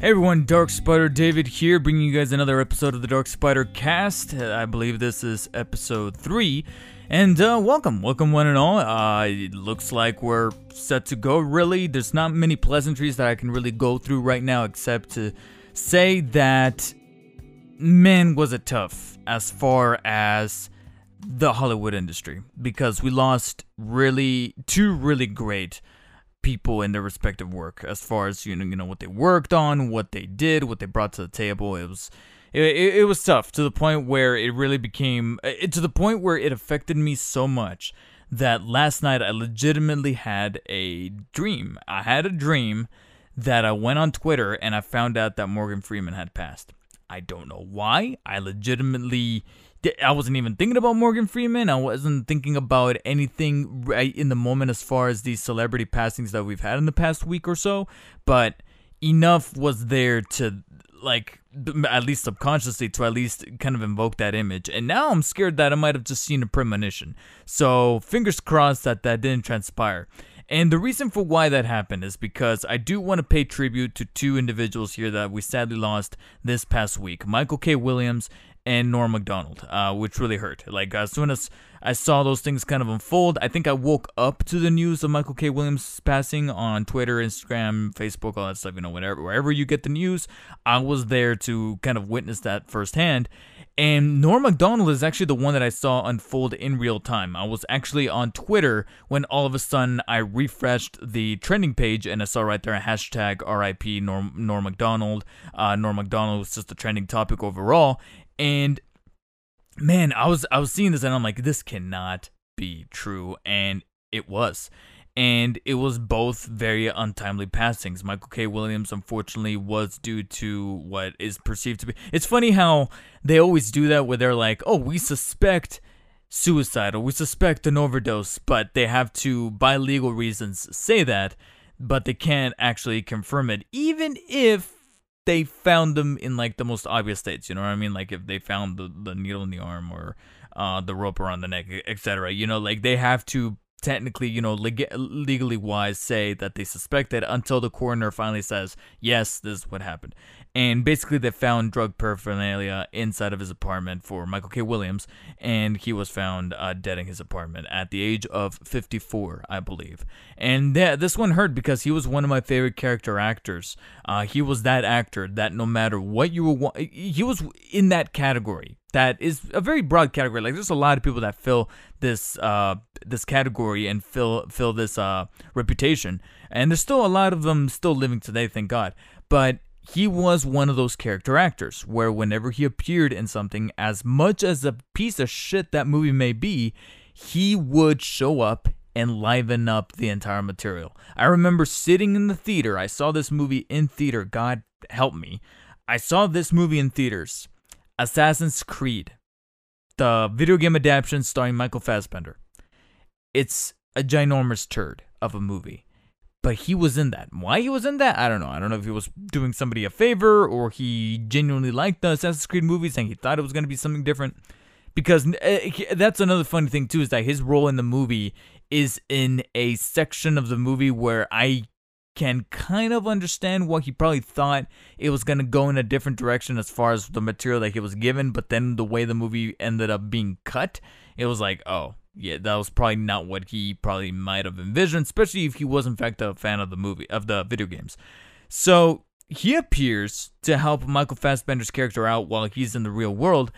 Hey everyone, Darkspider David here, bringing you guys another episode of the DarkspiderCast. I believe this is episode 3. And uh, welcome, welcome one and all. Uh, it looks like we're set to go, really. There's not many pleasantries that I can really go through right now, except to say that, man, was it tough as far as the Hollywood industry. Because we lost really, two really great people in their respective work. As far as you know you know what they worked on what they did what they brought to the table it was it, it, it was tough to the point where it really became uh, it, to the point where it affected me so much that last night I legitimately had a dream. I had a dream that I went on Twitter and I found out that Morgan Freeman had passed. I don't know why. I legitimately I wasn't even thinking about Morgan Freeman. I wasn't thinking about anything right in the moment as far as these celebrity passings that we've had in the past week or so. But enough was there to like at least subconsciously to at least kind of invoke that image. And now I'm scared that I might have just seen a premonition. So fingers crossed that that didn't transpire. And the reason for why that happened is because I do want to pay tribute to two individuals here that we sadly lost this past week Michael K. Williams and Norm Macdonald, uh, which really hurt. Like as soon as I saw those things kind of unfold, I think I woke up to the news of Michael K. Williams passing on Twitter, Instagram, Facebook, all that stuff. You know, whatever, wherever you get the news, I was there to kind of witness that firsthand. And Norm Macdonald is actually the one that I saw unfold in real time. I was actually on Twitter when all of a sudden I refreshed the trending page and I saw right there a hashtag RIP Norm, Norm Macdonald. Uh, Norm was just a trending topic overall. And man, I was I was seeing this and I'm like, this cannot be true, and it was. And it was both very untimely passings. Michael K. Williams, unfortunately, was due to what is perceived to be. It's funny how they always do that, where they're like, "Oh, we suspect suicide or we suspect an overdose," but they have to, by legal reasons, say that, but they can't actually confirm it, even if they found them in like the most obvious states. You know what I mean? Like if they found the, the needle in the arm or uh, the rope around the neck, etc. You know, like they have to technically, you know, leg- legally wise, say that they suspect it until the coroner finally says, yes, this is what happened. And basically, they found drug paraphernalia inside of his apartment for Michael K. Williams, and he was found uh, dead in his apartment at the age of 54, I believe. And th- this one hurt because he was one of my favorite character actors. Uh, he was that actor that no matter what you were, wa- he was in that category that is a very broad category. Like there's a lot of people that fill this uh this category and fill fill this uh reputation. And there's still a lot of them still living today, thank God. But he was one of those character actors where whenever he appeared in something, as much as a piece of shit that movie may be, he would show up and liven up the entire material. I remember sitting in the theater. I saw this movie in theater. God help me. I saw this movie in theaters Assassin's Creed, the video game adaptation starring Michael Fassbender. It's a ginormous turd of a movie. But he was in that. Why he was in that, I don't know. I don't know if he was doing somebody a favor or he genuinely liked the Assassin's Creed movies and he thought it was going to be something different. Because uh, that's another funny thing, too, is that his role in the movie is in a section of the movie where I can kind of understand what he probably thought it was going to go in a different direction as far as the material that he was given, but then the way the movie ended up being cut, it was like, oh, yeah, that was probably not what he probably might have envisioned, especially if he was in fact a fan of the movie of the video games. So he appears to help Michael Fassbender's character out while he's in the real world,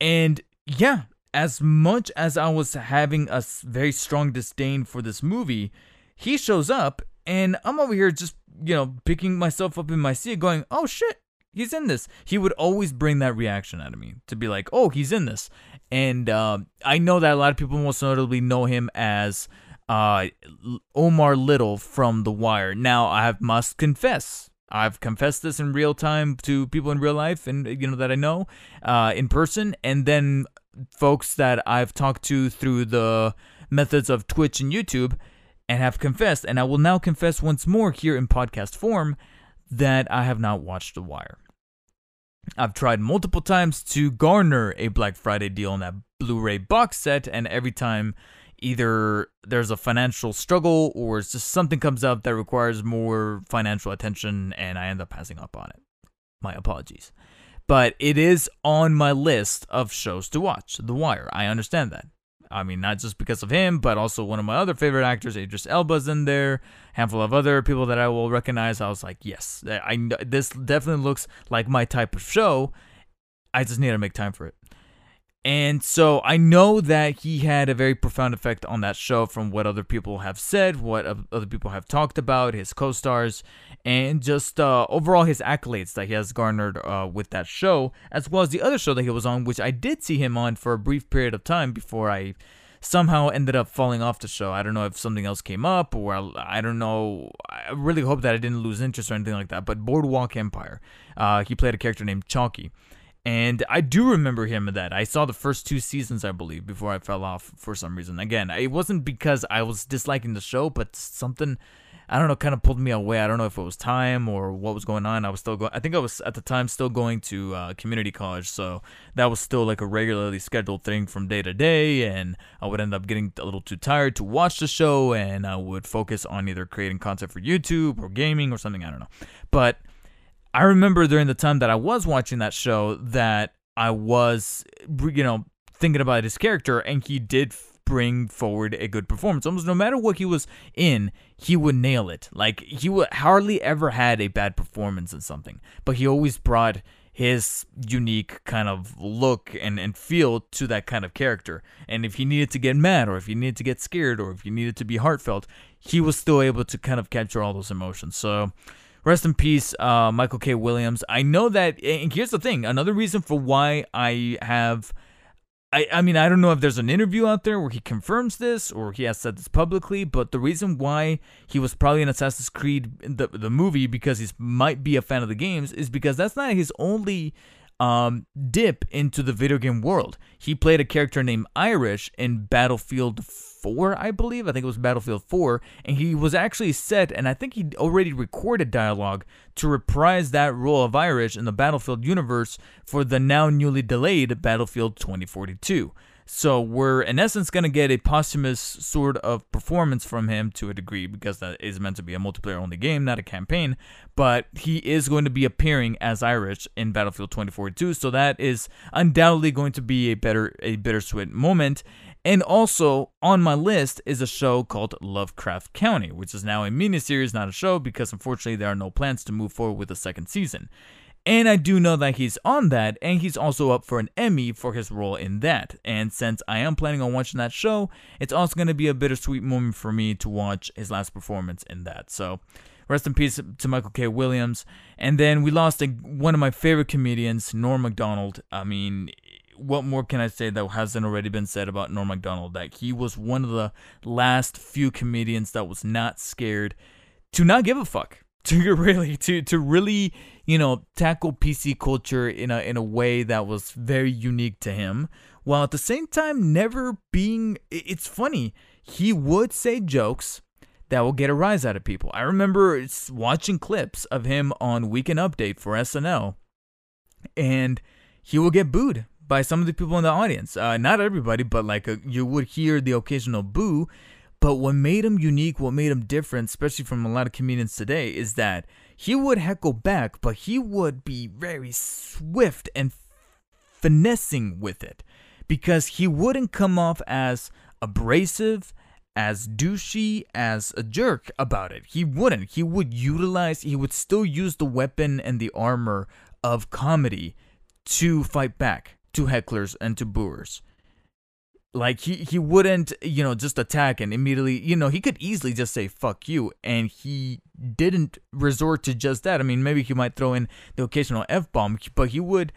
and yeah, as much as I was having a very strong disdain for this movie, he shows up and I'm over here just, you know, picking myself up in my seat going, oh shit, he's in this. He would always bring that reaction out of me to be like, oh, he's in this. And uh, I know that a lot of people most notably know him as uh, Omar Little from The Wire. Now, I must confess, I've confessed this in real time to people in real life and you know that I know uh, in person, and then folks that I've talked to through the methods of Twitch and YouTube and have confessed, and I will now confess once more here in podcast form, that I have not watched The Wire. I've tried multiple times to garner a Black Friday deal on that Blu ray box set, and every time either there's a financial struggle or it's just something comes up that requires more financial attention and I end up passing up on it. My apologies. But it is on my list of shows to watch. The Wire. I understand that. I mean, not just because of him, but also one of my other favorite actors, Idris Elba's in there. Handful of other people that I will recognize. I was like, yes, I this definitely looks like my type of show. I just need to make time for it. And so I know that he had a very profound effect on that show from what other people have said, what other people have talked about, his co stars, and just uh, overall his accolades that he has garnered uh, with that show, as well as the other show that he was on, which I did see him on for a brief period of time before I somehow ended up falling off the show. I don't know if something else came up or I, don't know. I really hope that I didn't lose interest or anything like that. But Boardwalk Empire, uh, he played a character named Chalky. And I do remember him that. I saw the first two seasons, I believe, before I fell off for some reason. Again, it wasn't because I was disliking the show, but something, I don't know, kind of pulled me away. I don't know if it was time or what was going on. I was still going, I think I was at the time still going to uh, community college. So that was still like a regularly scheduled thing from day to day. And I would end up getting a little too tired to watch the show. And I would focus on either creating content for YouTube or gaming or something. I don't know. But I remember during the time that I was watching that show that I was, you know, thinking about his character, and he did bring forward a good performance. Almost no matter what he was in, he would nail it. Like he would hardly ever had a bad performance in something, but he always brought his unique kind of look and, and feel to that kind of character. And if he needed to get mad, or if he needed to get scared, or if he needed to be heartfelt, he was still able to kind of capture all those emotions. So Rest in peace, uh, Michael K. Williams. I know that, and here's the thing another reason for why I have. I, I mean, I don't know if there's an interview out there where he confirms this or he has said this publicly, but the reason why he was probably in Assassin's Creed, the, the movie, because he might be a fan of the games, is because that's not his only um, dip into the video game world. He played a character named Irish in Battlefield 4, I believe. I think it was Battlefield 4. And he was actually set, and I think he already recorded dialogue to reprise that role of Irish in the Battlefield universe for the now newly delayed Battlefield 2042. So we're in essence going to get a posthumous sort of performance from him to a degree because that is meant to be a multiplayer only game, not a campaign. But he is going to be appearing as Irish in Battlefield 2042, so that is undoubtedly going to be a better a bittersweet moment. And also on my list is a show called Lovecraft Country, which is now a miniseries, not a show, because unfortunately there are no plans to move forward with a second season. And I do know that he's on that, and he's also up for an Emmy for his role in that. And since I am planning on watching that show, it's also going to be a bittersweet moment for me to watch his last performance in that. So, rest in peace to Michael K. Williams. And then we lost a, one of my favorite comedians, Norm Macdonald. I mean, what more can I say that hasn't already been said about Norm Macdonald? That he was one of the last few comedians that was not scared to not give a fuck to really to to really you know tackle PC culture in a in a way that was very unique to him while at the same time never being it's funny he would say jokes that will get a rise out of people. I remember watching clips of him on Weekend Update for SNL and he will get booed by some of the people in the audience. Uh, not everybody, but like a, uh, you would hear the occasional boo but what made him unique, what made him different, especially from a lot of comedians today, is that he would heckle back, but he would be very swift and finessing with it because he wouldn't come off as abrasive, as douchey, as a jerk about it. He wouldn't. He would utilize, he would still use the weapon and the armor of comedy to fight back to hecklers and to booers. Like he he wouldn't, you know, just attack and immediately, you know, he could easily just say fuck you and he didn't resort to just that. I mean, maybe he might throw in the occasional F bomb, but he would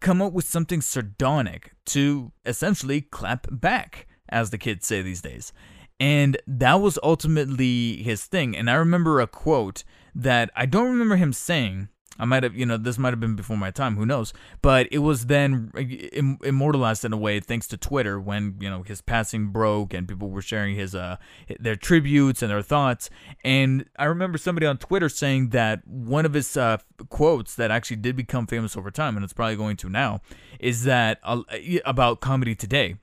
come up with something sardonic to essentially clap back, as the kids say these days. And that was ultimately his thing. And I remember a quote that I don't remember him saying, I might have, you know, this might have been before my time, who knows? But it was then Im- immortalized in a way thanks to Twitter when, you know, his passing broke and people were sharing his uh their tributes and their thoughts. And I remember somebody on Twitter saying that one of his uh, quotes that actually did become famous over time and it's probably going to now is that uh, about comedy today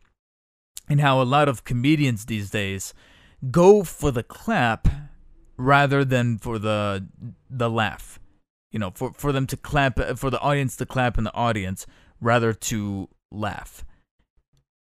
and how a lot of comedians these days go for the clap rather than for the the laugh. You know, for for them to clap for the audience to clap in the audience rather to laugh.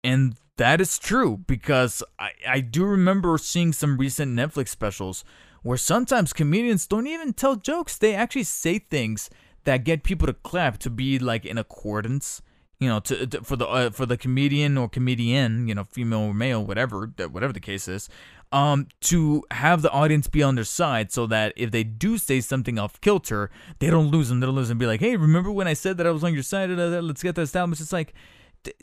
And that is true because I, I do remember seeing some recent Netflix specials where sometimes comedians don't even tell jokes. They actually say things that get people to clap to be like in accordance you know, to, to for the uh, for the comedian or comedian, you know, female or male, whatever whatever the case is, um, to have the audience be on their side so that if they do say something off kilter, they don't lose them. They don't lose them. Be like, hey, remember when I said that I was on your side? Let's get that established. It's like,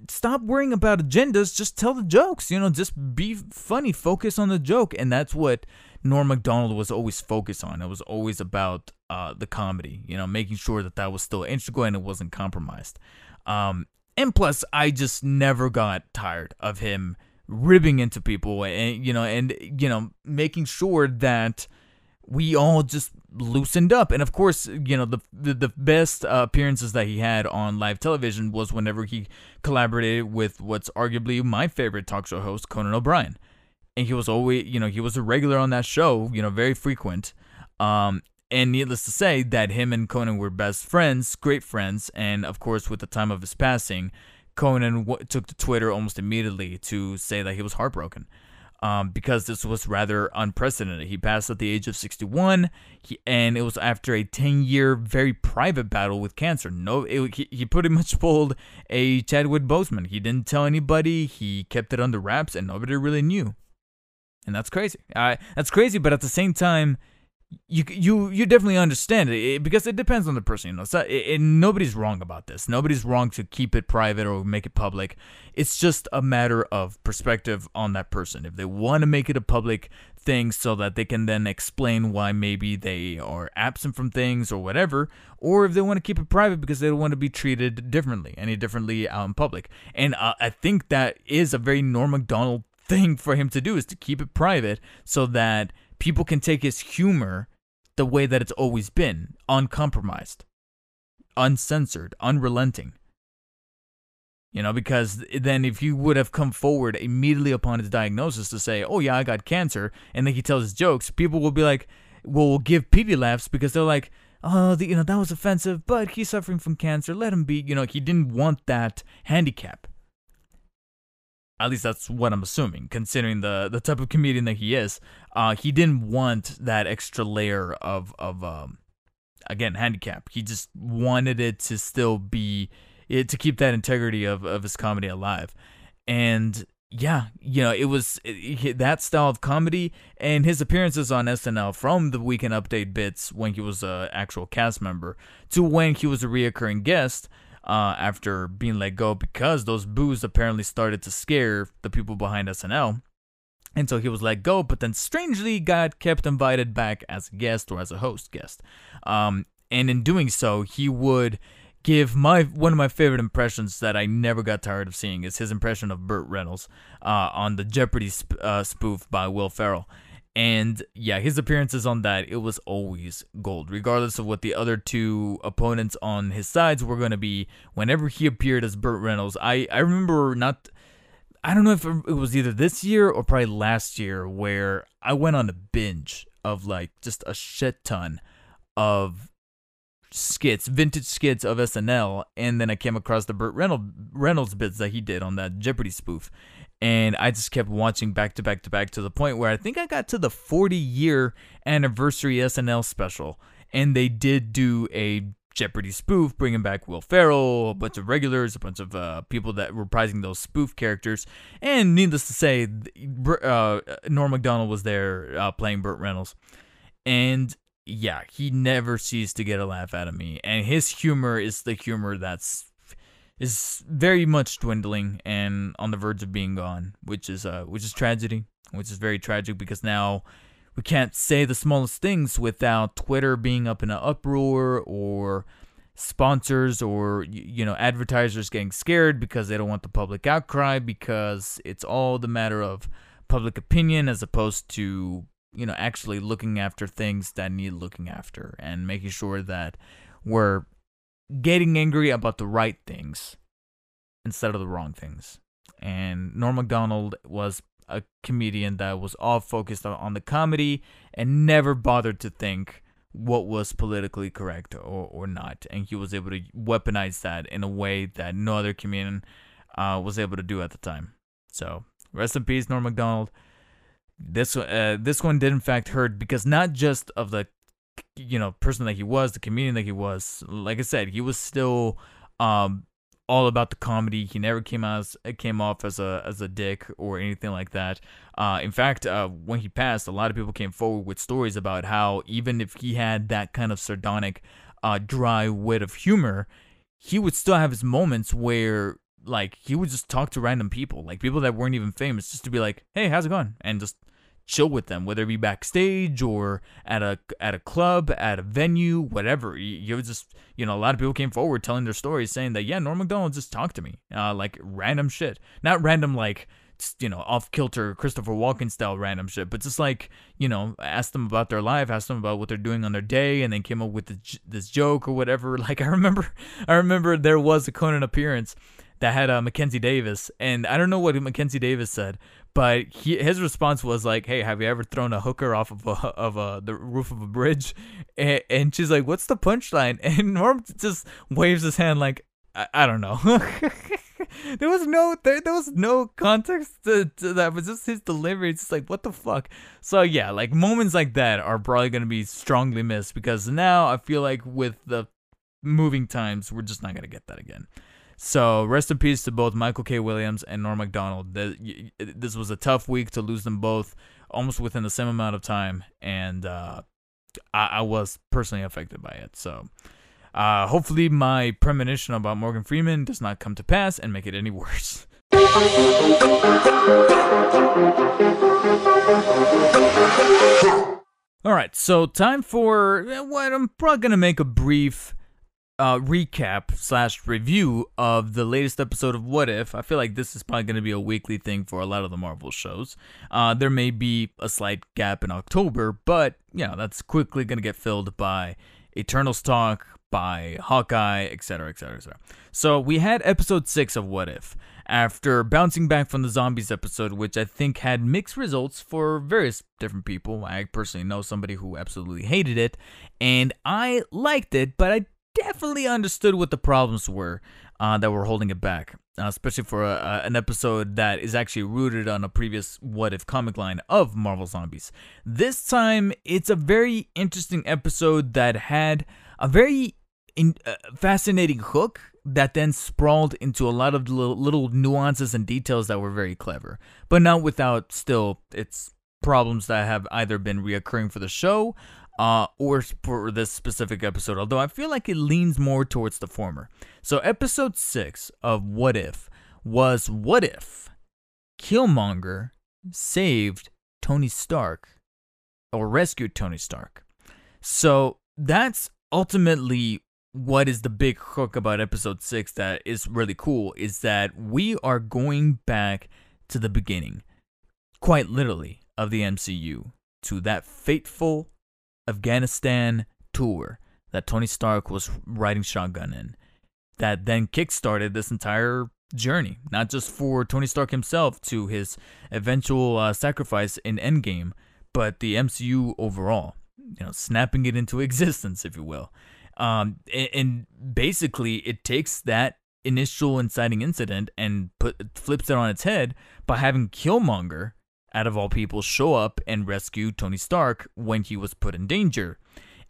stop worrying about agendas. Just tell the jokes. You know, just be funny. Focus on the joke, and that's what Norm Macdonald was always focused on. It was always about uh, the comedy. You know, making sure that that was still integral and it wasn't compromised. Um, and plus, I just never got tired of him ribbing into people and you know and you know making sure that we all just loosened up. And of course you know the the, the best uh, appearances that he had on live television was whenever he collaborated with what's arguably my favorite talk show host Conan O'Brien. And he was always you know he was a regular on that show you know very frequent. Um and needless to say, that him and Conan were best friends, great friends, and of course, with the time of his passing, Conan w- took to Twitter almost immediately to say that he was heartbroken. Um, because this was rather unprecedented. He passed at the age of 61, he, and it was after a 10-year, very private battle with cancer. No, it, he, he pretty much pulled a Chadwick Boseman. He didn't tell anybody. He kept it under wraps, and nobody really knew. And that's crazy. Uh, that's crazy, but at the same time, you you you definitely understand it because it depends on the person. You know, so it, it, nobody's wrong about this. Nobody's wrong to keep it private or make it public. It's just a matter of perspective on that person. If they want to make it a public thing so that they can then explain why maybe they are absent from things or whatever, or if they want to keep it private because they don't want to be treated differently, any differently out in public. And uh, I think that is a very Norm Macdonald thing for him to do is to keep it private so that people can take his humor the way that it's always been uncompromised, uncensored, unrelenting. You know, because then if you would have come forward immediately upon his diagnosis to say, oh, yeah, I got cancer, and then he tells his jokes, people will be like, well, will give pity laughs because they're like, oh, the, you know, that was offensive, but he's suffering from cancer. Let him be. You know, he didn't want that handicap. At least that's what I'm assuming, considering the the type of comedian that he is. Uh, he didn't want that extra layer of of um, again handicap. He just wanted it to still be it to keep that integrity of of his comedy alive, and yeah, you know, it was it, that style of comedy and his appearances on SNL from the Weekend Update bits when he was a actual cast member to when he was a reoccurring guest uh, after being let go because those boos apparently started to scare the people behind SNL. And so he was let go, but then strangely got kept invited back as a guest or as a host guest. Um, and in doing so, he would give my one of my favorite impressions that I never got tired of seeing is his impression of Burt Reynolds uh, on the Jeopardy sp- uh, spoof by Will Ferrell. And yeah, his appearances on that, it was always gold, regardless of what the other two opponents on his sides were going to be. Whenever he appeared as Burt Reynolds, I, I remember not, I don't know if it was either this year or probably last year, where I went on a binge of like just a shit ton of skits, vintage skits of SNL, and then I came across the Burt Reynolds, Reynolds bits that he did on that Jeopardy spoof and I just kept watching back to back to back to the point where I think I got to the 40 year anniversary SNL special, and they did do a Jeopardy spoof, bringing back Will Ferrell, a bunch of regulars, a bunch of uh, people that were reprising those spoof characters, and needless to say, uh, Norm Macdonald was there uh, playing Burt Reynolds, and yeah, he never ceased to get a laugh out of me, and his humor is the humor that's is very much dwindling and on the verge of being gone, which is uh which is tragedy, which is very tragic because now we can't say the smallest things without Twitter being up in an uproar or sponsors or you know advertisers getting scared because they don't want the public outcry because it's all the matter of public opinion as opposed to you know actually looking after things that need looking after and making sure that we're getting angry about the right things instead of the wrong things. and Norm Macdonald was a comedian that was all focused on the comedy and never bothered to think what was politically correct or, or not. And he was able to weaponize that in a way that no other comedian uh, was able to do at the time. So rest in peace, Norm Macdonald. This uh, this one did in fact hurt because not just of the you know person that he was, the comedian that he was. Like I said, he was still um, all about the comedy. He never came as came off as a as a dick or anything like that. Uh, in fact, uh, when he passed, a lot of people came forward with stories about how even if he had that kind of sardonic, uh, dry wit of humor, he would still have his moments where like he would just talk to random people, like people that weren't even famous, just to be like, "Hey, how's it going?" and just chill with them, whether it be backstage or at a at a club, at a venue, whatever. You, you just you know a lot of people came forward telling their stories, saying that yeah, Norm Macdonald just talked to me, uh, like random shit, not random like you know off kilter Christopher Walken style random shit, but just like you know asked them about their life, asked them about what they're doing on their day, and then came up with this, this joke or whatever. Like I remember, I remember there was a Conan appearance that had uh, Mackenzie Davis, and I don't know what Mackenzie Davis said, but he, his response was like, "Hey, have you ever thrown a hooker off of a, of a, the roof of a bridge?" And, and she's like, "What's the punchline?" And Norm just waves his hand like, "I, I don't know." there was no there, there was no context to, to that, but just his delivery. It's just like, what the fuck? So yeah, like moments like that are probably gonna be strongly missed because now I feel like with the moving times, we're just not gonna get that again. So rest in peace to both Michael K. Williams and Norm Macdonald. This was a tough week to lose them both almost within the same amount of time, and uh, I, I, was personally affected by it. So uh, hopefully, my premonition about Morgan Freeman does not come to pass and make it any worse. All right, so time for what I'm probably gonna make a brief uh, recap slash review of the latest episode of What If. I feel like this is probably going to be a weekly thing for a lot of the Marvel shows. Uh, there may be a slight gap in October, but you know that's quickly going to get filled by Eternals talk, by Hawkeye, etc., etc., etc. So we had episode six of What If. After bouncing back from the zombies episode, which I think had mixed results for various different people, I personally know somebody who absolutely hated it, and I liked it, but I definitely understood what the problems were uh, that were holding it back, uh, especially for a, a, an episode that is actually rooted on a previous What If comic line of Marvel Zombies. This time, it's a very interesting episode that had a very in, uh, fascinating hook that then sprawled into a lot of little, little nuances and details that were very clever, but not without still its problems that have either been reoccurring for the show uh, or for this specific episode, although I feel like it leans more towards the former. So, episode 6 of What If was What If Killmonger saved Tony Stark or rescued Tony Stark? So, that's ultimately what is the big hook about episode 6 that is really cool is that we are going back to the beginning, quite literally, of the MCU, to that fateful Afghanistan tour that Tony Stark was riding shotgun in that then kickstarted this entire journey, not just for Tony Stark himself to his eventual uh, sacrifice in Endgame, but the MCU overall, you know, snapping it into existence, if you will. Um, and, and basically, it takes that initial inciting incident and put flips it on its head by having Killmonger out of all people, show up and rescue Tony Stark when he was put in danger.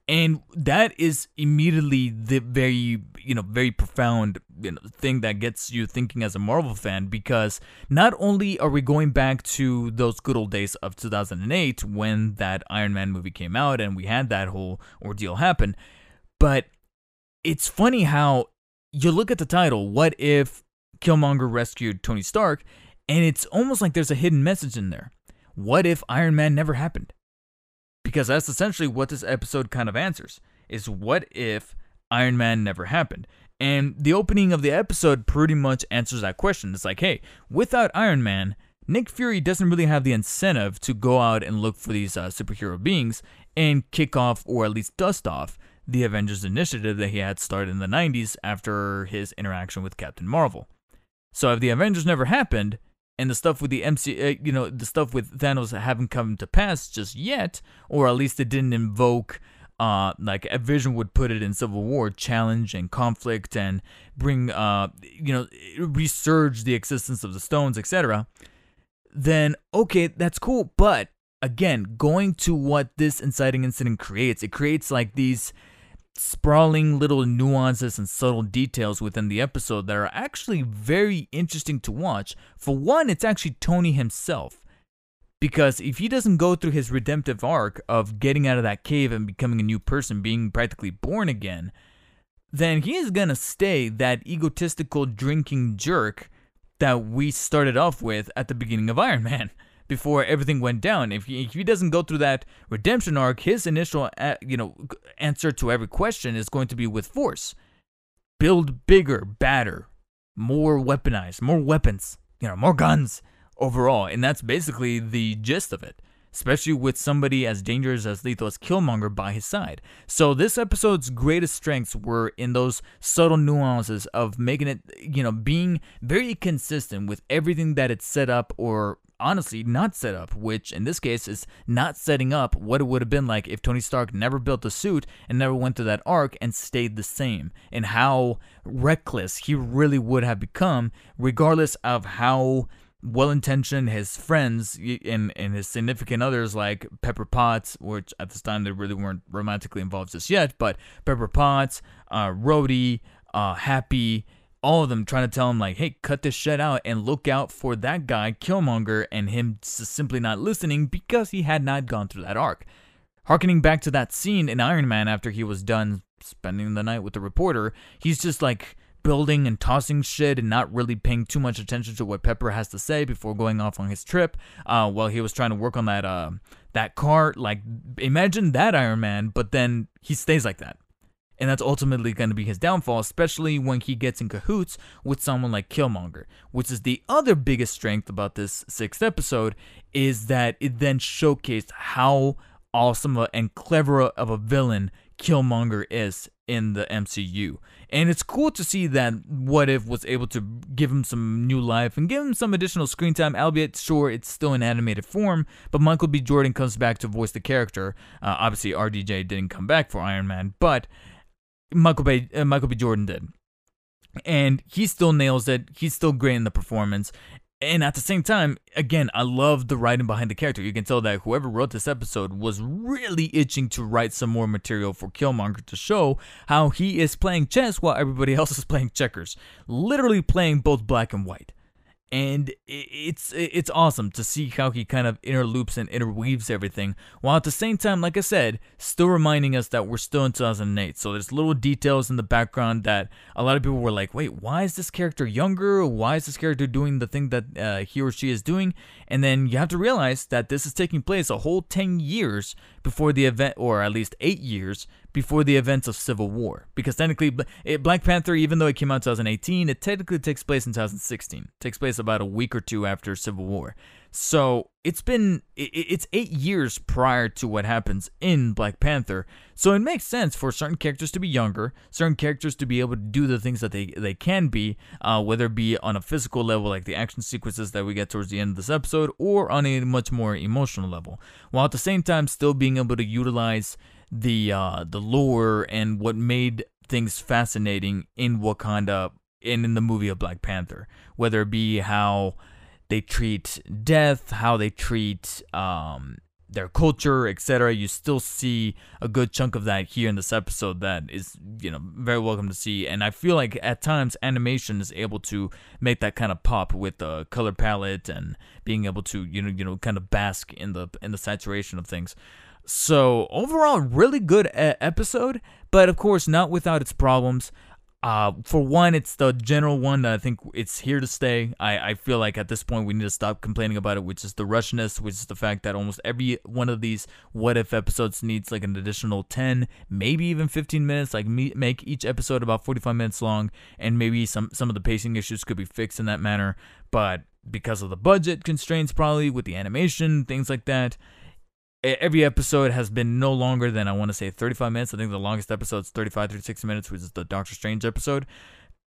And that is immediately the very, you know, very profound you know, thing that gets you thinking as a Marvel fan because not only are we going back to those good old days of 2008 when that Iron Man movie came out and we had that whole ordeal happen, but it's funny how you look at the title, What If Killmonger Rescued Tony Stark? And it's almost like there's a hidden message in there. What if Iron Man never happened? Because that's essentially what this episode kind of answers is what if Iron Man never happened? And the opening of the episode pretty much answers that question. It's like, hey, without Iron Man, Nick Fury doesn't really have the incentive to go out and look for these uh, superhero beings and kick off or at least dust off the Avengers initiative that he had started in the 90s after his interaction with Captain Marvel. So if the Avengers never happened, and the stuff with the MC, uh, you know, the stuff with Thanos haven't come to pass just yet, or at least it didn't invoke, uh, like a Vision would put it in Civil War, challenge and conflict and bring, uh, you know, resurge the existence of the stones, etc. Then okay, that's cool. But again, going to what this inciting incident creates, it creates like these sprawling little nuances and subtle details within the episode that are actually very interesting to watch. For one, it's actually Tony himself. Because if he doesn't go through his redemptive arc of getting out of that cave and becoming a new person, being practically born again, then he is gonna stay that egotistical drinking jerk that we started off with at the beginning of Iron Man before everything went down. If he, if he doesn't go through that redemption arc, his initial uh, you know answer to every question is going to be with force. Build bigger, badder, more weaponized, more weapons, you know, more guns overall, and that's basically the gist of it. Especially with somebody as dangerous as lethal as Killmonger by his side. So this episode's greatest strengths were in those subtle nuances of making it, you know, being very consistent with everything that it set up or honestly not set up, which in this case is not setting up what it would have been like if Tony Stark never built the suit and never went through that arc and stayed the same, and how reckless he really would have become, regardless of how well intentioned his friends and, and his significant others like Pepper Potts, which at this time they really weren't romantically involved just yet, but Pepper Potts, uh, Rhodey, uh, Happy, all of them trying to tell him like, hey, cut this shit out and look out for that guy, Killmonger, and him simply not listening because he had not gone through that arc. Harkening back to that scene in Iron Man after he was done spending the night with the reporter, he's just like building and tossing shit and not really paying too much attention to what Pepper has to say before going off on his trip. Uh, while he was trying to work on that uh, that car, like imagine that Iron Man, but then he stays like that. And that's ultimately going to be his downfall, especially when he gets in cahoots with someone like Killmonger, which is the other biggest strength about this sixth episode, is that it then showcased how awesome and clever of a villain Killmonger is in the MCU. And it's cool to see that What If was able to give him some new life and give him some additional screen time, albeit sure it's still in animated form, but Michael B. Jordan comes back to voice the character. Uh, obviously, RDJ didn't come back for Iron Man, but Michael B. Uh, Michael B. Jordan did, and he still nails it. He's still great in the performance. And at the same time, again, I love the writing behind the character. You can tell that whoever wrote this episode was really itching to write some more material for Killmonger to show how he is playing chess while everybody else is playing checkers. Literally playing both black and white and it's it's awesome to see how he kind of interloops and interweaves everything while at the same time like i said still reminding us that we're still in 2008 so there's little details in the background that a lot of people were like wait why is this character younger? Why is this character doing the thing that uh, he or she is doing? And then you have to realize that this is taking place a whole 10 years before the event or at least 8 years before the events of Civil War. Because technically, Black Panther, even though it came out in 2018, it technically takes place in 2016. It takes place about a week or two after Civil War. So it's been it's eight years prior to what happens in Black Panther. So it makes sense for certain characters to be younger, certain characters to be able to do the things that they they can be, uh, whether it be on a physical level like the action sequences that we get towards the end of this episode, or on a much more emotional level, while at the same time still being able to utilize the uh, the lore and what made things fascinating in Wakanda and in the movie of Black Panther, whether it be how they treat death, how they treat um, their culture, etc. You still see a good chunk of that here in this episode that is, you know, very welcome to see. And I feel like at times animation is able to make that kind of pop with the color palette and being able to, you know, you know, kind of bask in the in the saturation of things. So overall, really good episode, but of course not without its problems. Uh, for one, it's the general one that I think it's here to stay. I, I feel like at this point we need to stop complaining about it, which is the rushness, which is the fact that almost every one of these what if episodes needs like an additional 10, maybe even 15 minutes. Like me, make each episode about 45 minutes long, and maybe some some of the pacing issues could be fixed in that manner. But because of the budget constraints, probably with the animation, things like that, every episode has been no longer than I want to say 35 minutes. I think the longest episode is 35, 36 minutes, which is the Doctor Strange episode.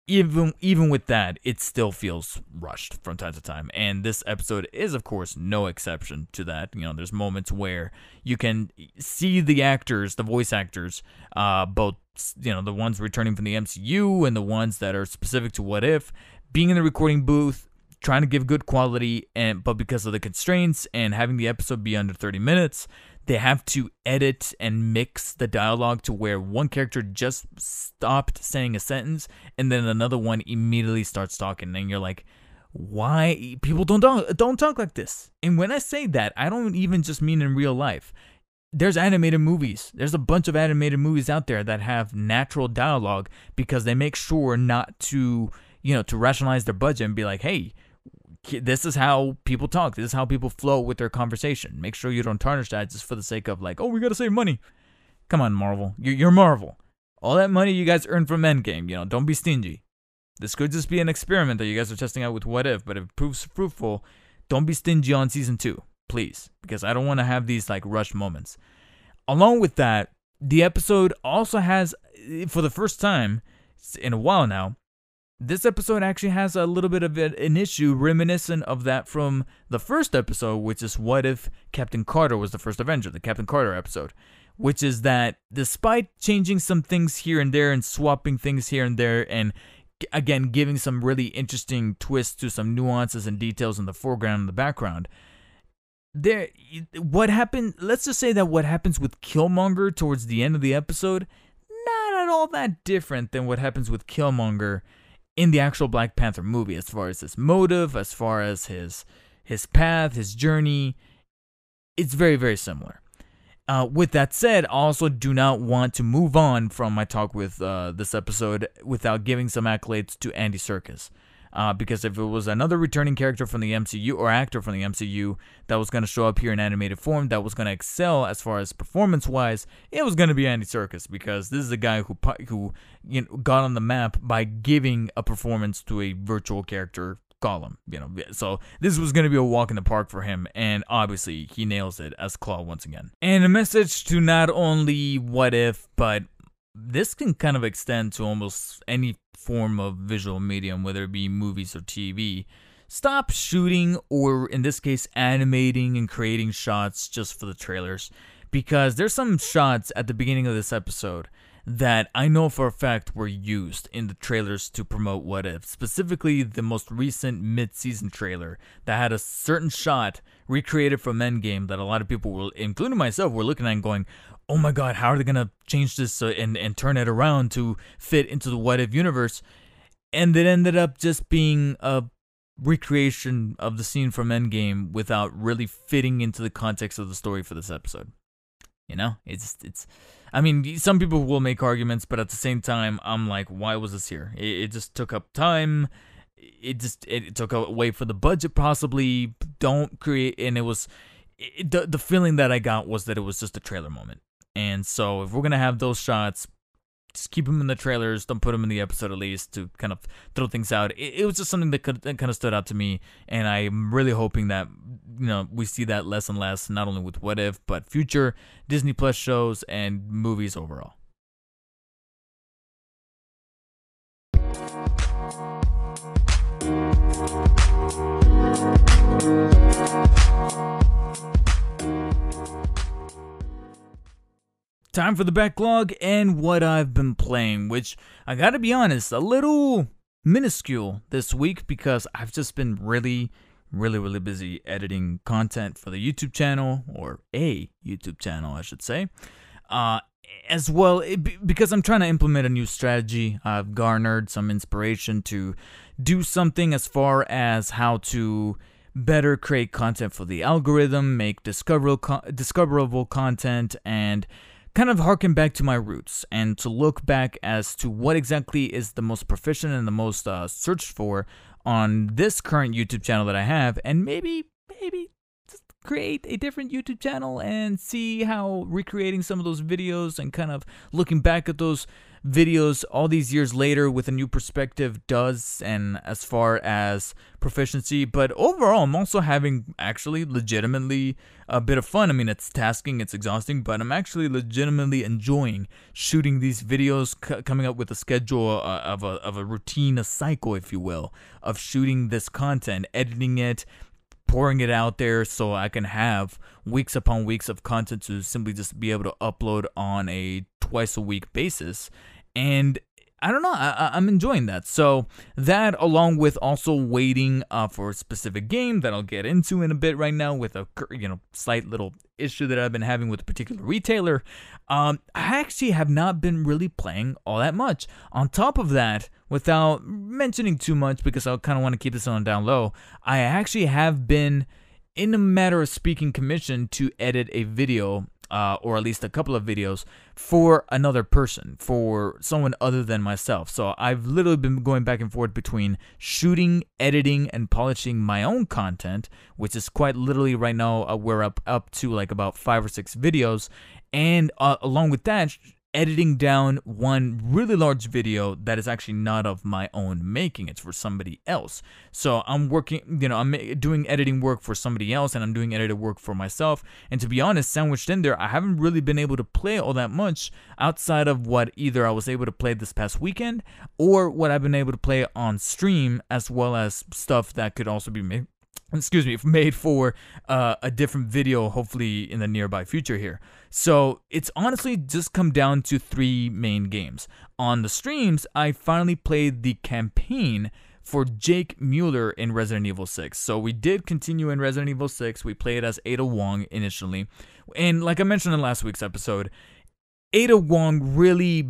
even even with that, it still feels rushed from time to time. And this episode is, of course, no exception to that. You know, there's moments where you can see the actors, the voice actors, uh, both you know the ones returning from the MCU and the ones that are specific to What If, being in the recording booth, trying to give good quality, and but because of the constraints and having the episode be under 30 minutes, they have to edit and mix the dialogue to where one character just stopped saying a sentence and then another one immediately starts talking. And you're like why? People don't talk, don't talk like this. And when i say that i don't even just mean in real life. There's animated movies. There's a bunch of animated movies out there that have natural dialogue because they make sure not to you know to rationalize their budget and be like hey this is how people talk. This is how people flow with their conversation. Make sure you don't tarnish that just for the sake of like, oh, we gotta save money. Come on, Marvel. You're, you're Marvel. All that money you guys earned from Endgame, you know, don't be stingy. This could just be an experiment that you guys are testing out with What If, but if it proves fruitful, don't be stingy on season two, please, because I don't want to have these like rush moments. Along with that, the episode also has, eh, for the first time in a while now, this episode actually has a little bit of an issue reminiscent of that from the first episode, which is what if Captain Carter was the first Avenger, the Captain Carter episode, which is that despite changing some things here and there and swapping things here and there and again giving some really interesting twists to some nuances and details in the foreground and the background, there what happened let's just say that what happens with Killmonger towards the end of the episode not at all that different than what happens with Killmonger in the actual Black Panther movie as far as his motive, as far as his his path, his journey. It's very very similar. Uh, with that said, I also do not want to move on from my talk with uh, this episode without giving some accolades to Andy Serkis. Uh, because if it was another returning character from the MCU or actor from the MCU that was going to show up here in animated form, that was going to excel as far as performance wise, it was going to be Andy Serkis because this is a guy who who you know, got on the map by giving a performance to a virtual character Gollum, you know. So this was going to be a walk in the park for him, and obviously he nails it as Klaue once again. And a message to not only What If, but this can kind of extend to almost any form of visual medium, whether it be movies or TV. Stop shooting, or in this case, animating and creating shots just for the trailers. Because there's some shots at the beginning of this episode that I know for a fact were used in the trailers to promote What If. Specifically, the most recent mid season trailer that had a certain shot recreated from Endgame that a lot of people, were, including myself, were looking at and going, oh my god, how are they gonna change this uh, and and turn it around to fit into the what if universe? And it ended up just being a recreation of the scene from Endgame without really fitting into the context of the story for this episode. You know, it's it's. I mean, some people will make arguments, but at the same time, I'm like, why was this here? It, it just took up time. It just it took away for the budget, possibly. Don't create, and it was. It, the the feeling that I got was that it was just a trailer moment. And so if we're gonna have those shots, just keep them in the trailers. Don't put them in the episode at least to kind of throw things out. It, it was just something that, could, that kind of stood out to me, and I'm really hoping that you know we see that less and less, not only with What If, but future Disney Plus shows and movies overall. Time for the backlog and what I've been playing, which I gotta be honest, a little minuscule this week because I've just been really, really, really busy editing content for the YouTube channel, or a YouTube channel, I should say. Uh, as well, it, because I'm trying to implement a new strategy, I've garnered some inspiration to do something as far as how to better create content for the algorithm, make discoverable, discoverable content, and kind of harken back to my roots and to look back as to what exactly is the most proficient and the most uh, searched for on this current YouTube channel that I have, and maybe, maybe just create a different YouTube channel and see how recreating some of those videos and kind of looking back at those videos all these years later with a new perspective does, and as far as proficiency. But overall, I'm also having actually legitimately a bit of fun. I mean, it's tasking, it's exhausting, but I'm actually legitimately enjoying shooting these videos, c- coming up with a schedule uh, of a of a routine, a cycle, if you will, of shooting this content, editing it pouring it out there so I can have weeks upon weeks of content to simply just be able to upload on a twice a week basis. And I don't know. I, am enjoying that. So that, along with also waiting uh, for a specific game that I'll get into in a bit right now, with a you know slight little issue that I've been having with a particular retailer, um, I actually have not been really playing all that much. On top of that, without mentioning too much, because I kind of want to keep this on down low, I actually have been, in a matter of speaking, commissioned to edit a video uh, or at least a couple of videos for another person, for someone other than myself. So I've literally been going back and forth between shooting, editing, and polishing my own content, which is quite literally right now uh, we're up up to like about five or six videos, and uh, along with that, editing down one really large video that is actually not of my own making. It's for somebody else. So i'm working you know i'm doing editing work for somebody else and i'm doing edited work for myself. And to be honest sandwiched in there i haven't really been able to play all that much outside of what either i was able to play this past weekend or what i've been able to play on stream as well as stuff that could also be made excuse me, made for uh, a different video, hopefully in the nearby future here. So it's honestly just come down to three main games. On the streams, I finally played the campaign for Jake Muller in Resident Evil 6. So we did continue in Resident Evil 6. We played as Ada Wong initially. And like I mentioned in last week's episode, Ada Wong really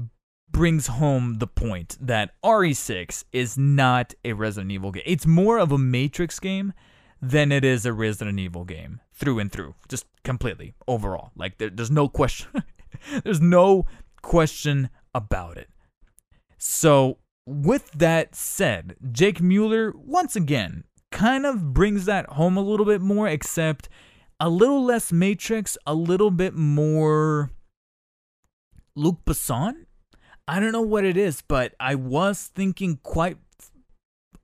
brings home the point that RE6 is not a Resident Evil game. It's more of a Matrix game than it is a Resident Evil game through and through, just completely overall. Like there, there's no question, there's no question about it. So with that said, Jake Muller once again kind of brings that home a little bit more, except a little less Matrix, a little bit more Luc Besson. I don't know what it is, but I was thinking quite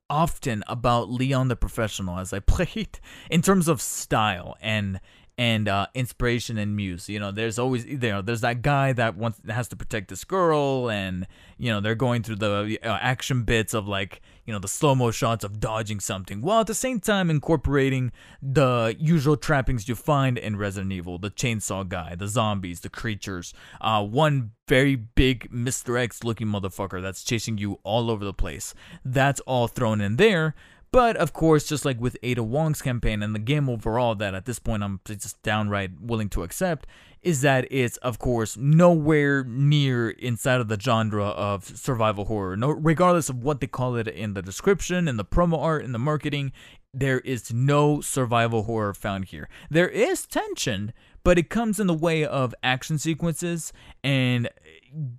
often about Leon the Professional as I played in terms of style and and uh, inspiration and muse. You know, there's always you know there's that guy that wants has to protect this girl, and you know they're going through the uh, action bits of like you know the slow mo shots of dodging something, while at the same time incorporating the usual trappings you find in Resident Evil: the chainsaw guy, the zombies, the creatures. Uh, one very big Mr. X looking motherfucker that's chasing you all over the place. That's all thrown in there. But of course, just like with Ada Wong's campaign and the game overall, that at this point I'm just downright willing to accept, is that it's of course nowhere near inside of the genre of survival horror. No, regardless of what they call it in the description, in the promo art, in the marketing, there is no survival horror found here. There is tension, but it comes in the way of action sequences and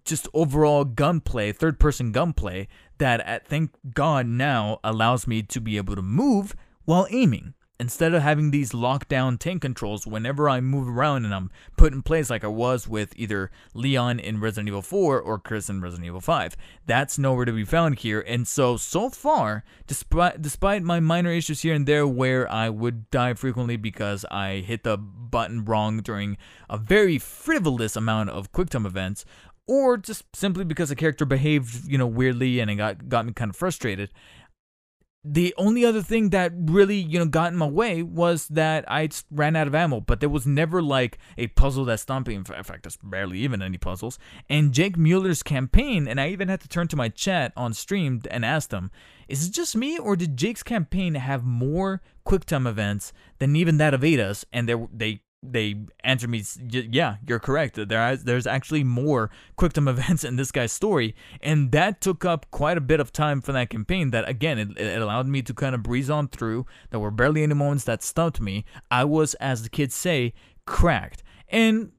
just overall gunplay, third person gunplay that at thank God now allows me to be able to move while aiming. Instead of having these lockdown tank controls whenever I move around and I'm put in place like I was with either Leon in Resident Evil 4 or Chris in Resident Evil 5. That's nowhere to be found here. And so, so far, despite, despite my minor issues here and there where I would die frequently because I hit the button wrong during a very frivolous amount of QuickTime events, or just simply because a character behaved, you know, weirdly and it got got me kind of frustrated. The only other thing that really, you know, got in my way was that I ran out of ammo, but there was never like a puzzle that stopped me. In fact, there's barely even any puzzles. And Jake Muller's campaign, and I even had to turn to my chat on stream and ask them, is it just me or did Jake's campaign have more QuickTime events than even that of Ada's? And they they they answer me, yeah, you're correct. There, there's actually more QuickTime events in this guy's story, and that took up quite a bit of time for that campaign. That again, it, it allowed me to kind of breeze on through. There were barely any moments that stumped me. I was, as the kids say, cracked, and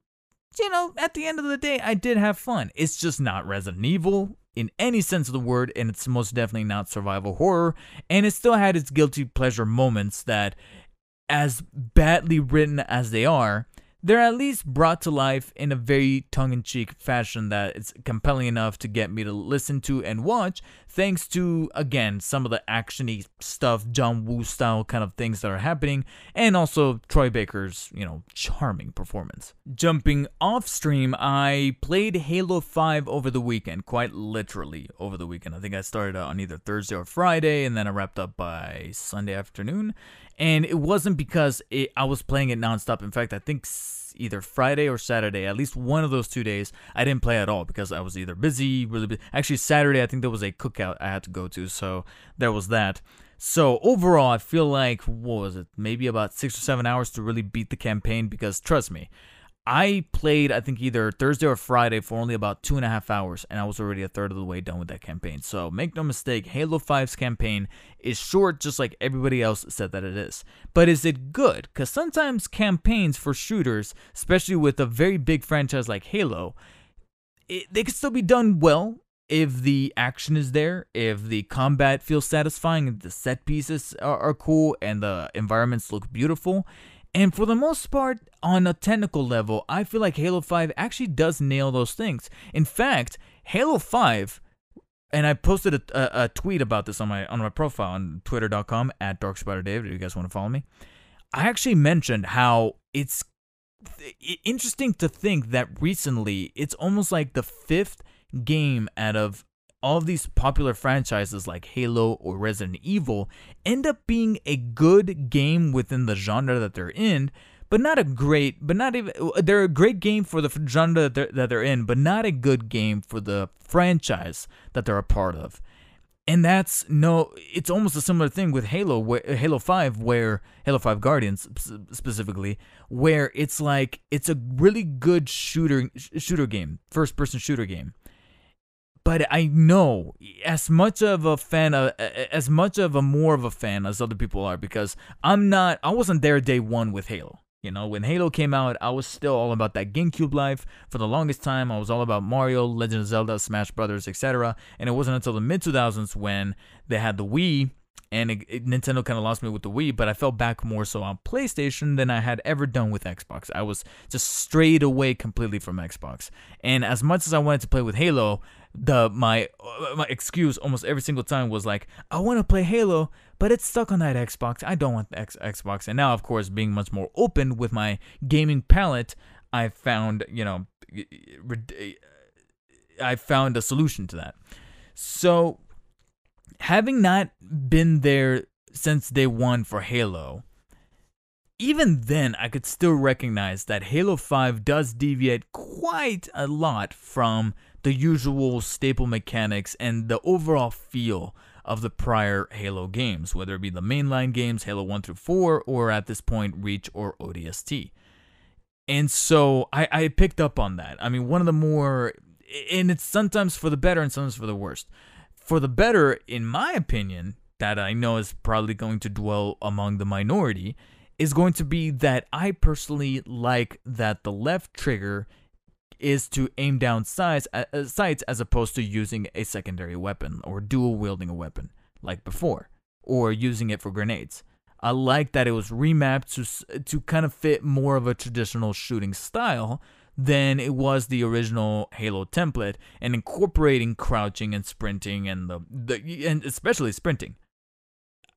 you know, at the end of the day, I did have fun. It's just not Resident Evil in any sense of the word, and it's most definitely not survival horror, and it still had its guilty pleasure moments that as badly written as they are, they're at least brought to life in a very tongue-in-cheek fashion that it's compelling enough to get me to listen to and watch thanks to again some of the actiony stuff john woo style kind of things that are happening and also troy baker's you know charming performance. Jumping off stream i played halo 5 over the weekend quite literally over the weekend. I think i started on either thursday or friday and then i wrapped up by sunday afternoon and it wasn't because it, I was playing it nonstop. In fact, I think either Friday or Saturday, at least one of those two days, I didn't play at all because I was either busy, really busy. Actually, Saturday, I think there was a cookout I had to go to, so there was that. So overall, I feel like, what was it, maybe about six or seven hours to really beat the campaign because trust me, I played, I think, either Thursday or Friday for only about two and a half hours, and I was already a third of the way done with that campaign. So make no mistake, Halo 5's campaign is short, just like everybody else said that it is. But is it good? Because sometimes campaigns for shooters, especially with a very big franchise like Halo, it, they can still be done well if the action is there, if the combat feels satisfying, if the set pieces are, are cool, and the environments look beautiful and for the most part, on a technical level, I feel like Halo 5 actually does nail those things. In fact, Halo 5, and I posted a, a, a tweet about this on my on my profile on twitter.com at darkspiderdavid if you guys want to follow me. I actually mentioned how it's interesting to think that recently it's almost like the fifth game out of all these popular franchises like Halo or Resident Evil end up being a good game within the genre that they're in, but not a great, but not even, uh, they're a great game for the genre that they're, that they're in, but not a good game for the franchise that they're a part of. And that's no, it's almost a similar thing with Halo, where, uh, Halo 5, where Halo 5 Guardians specifically, where it's like it's a really good shooter shooter game, first person shooter game but I know as much of a fan of as much of a more of a fan as other people are because I'm not I wasn't there day one with Halo. You know, when Halo came out, I was still all about that GameCube life. For the longest time, I was all about Mario, Legend of Zelda, Smash Brothers, etc. And it wasn't until the mid 2000s when they had the Wii and it, it, Nintendo kind of lost me with the Wii, but I fell back more so on PlayStation than I had ever done with Xbox. I was just strayed away completely from Xbox. And as much as I wanted to play with Halo, the my uh, my excuse almost every single time was like, I want to play Halo, but it's stuck on that Xbox. I don't want the X- Xbox. And now, of course, being much more open with my gaming palette, I found you know, I found a solution to that. So, having not been there since day one for Halo, even then, I could still recognize that Halo 5 does deviate quite a lot from the usual staple mechanics and the overall feel of the prior Halo games, whether it be the mainline games, Halo 1 through 4, or at this point, Reach or ODST. And so I, I picked up on that. I mean, one of the more, and it's sometimes for the better and sometimes for the worst. For the better, in my opinion, that I know is probably going to dwell among the minority, is going to be that I personally like that the left trigger is to aim down sights, uh, sights as opposed to using a secondary weapon or dual wielding a weapon like before or using it for grenades. I like that it was remapped to to kind of fit more of a traditional shooting style than it was the original Halo template and incorporating crouching and sprinting and the, the and especially sprinting.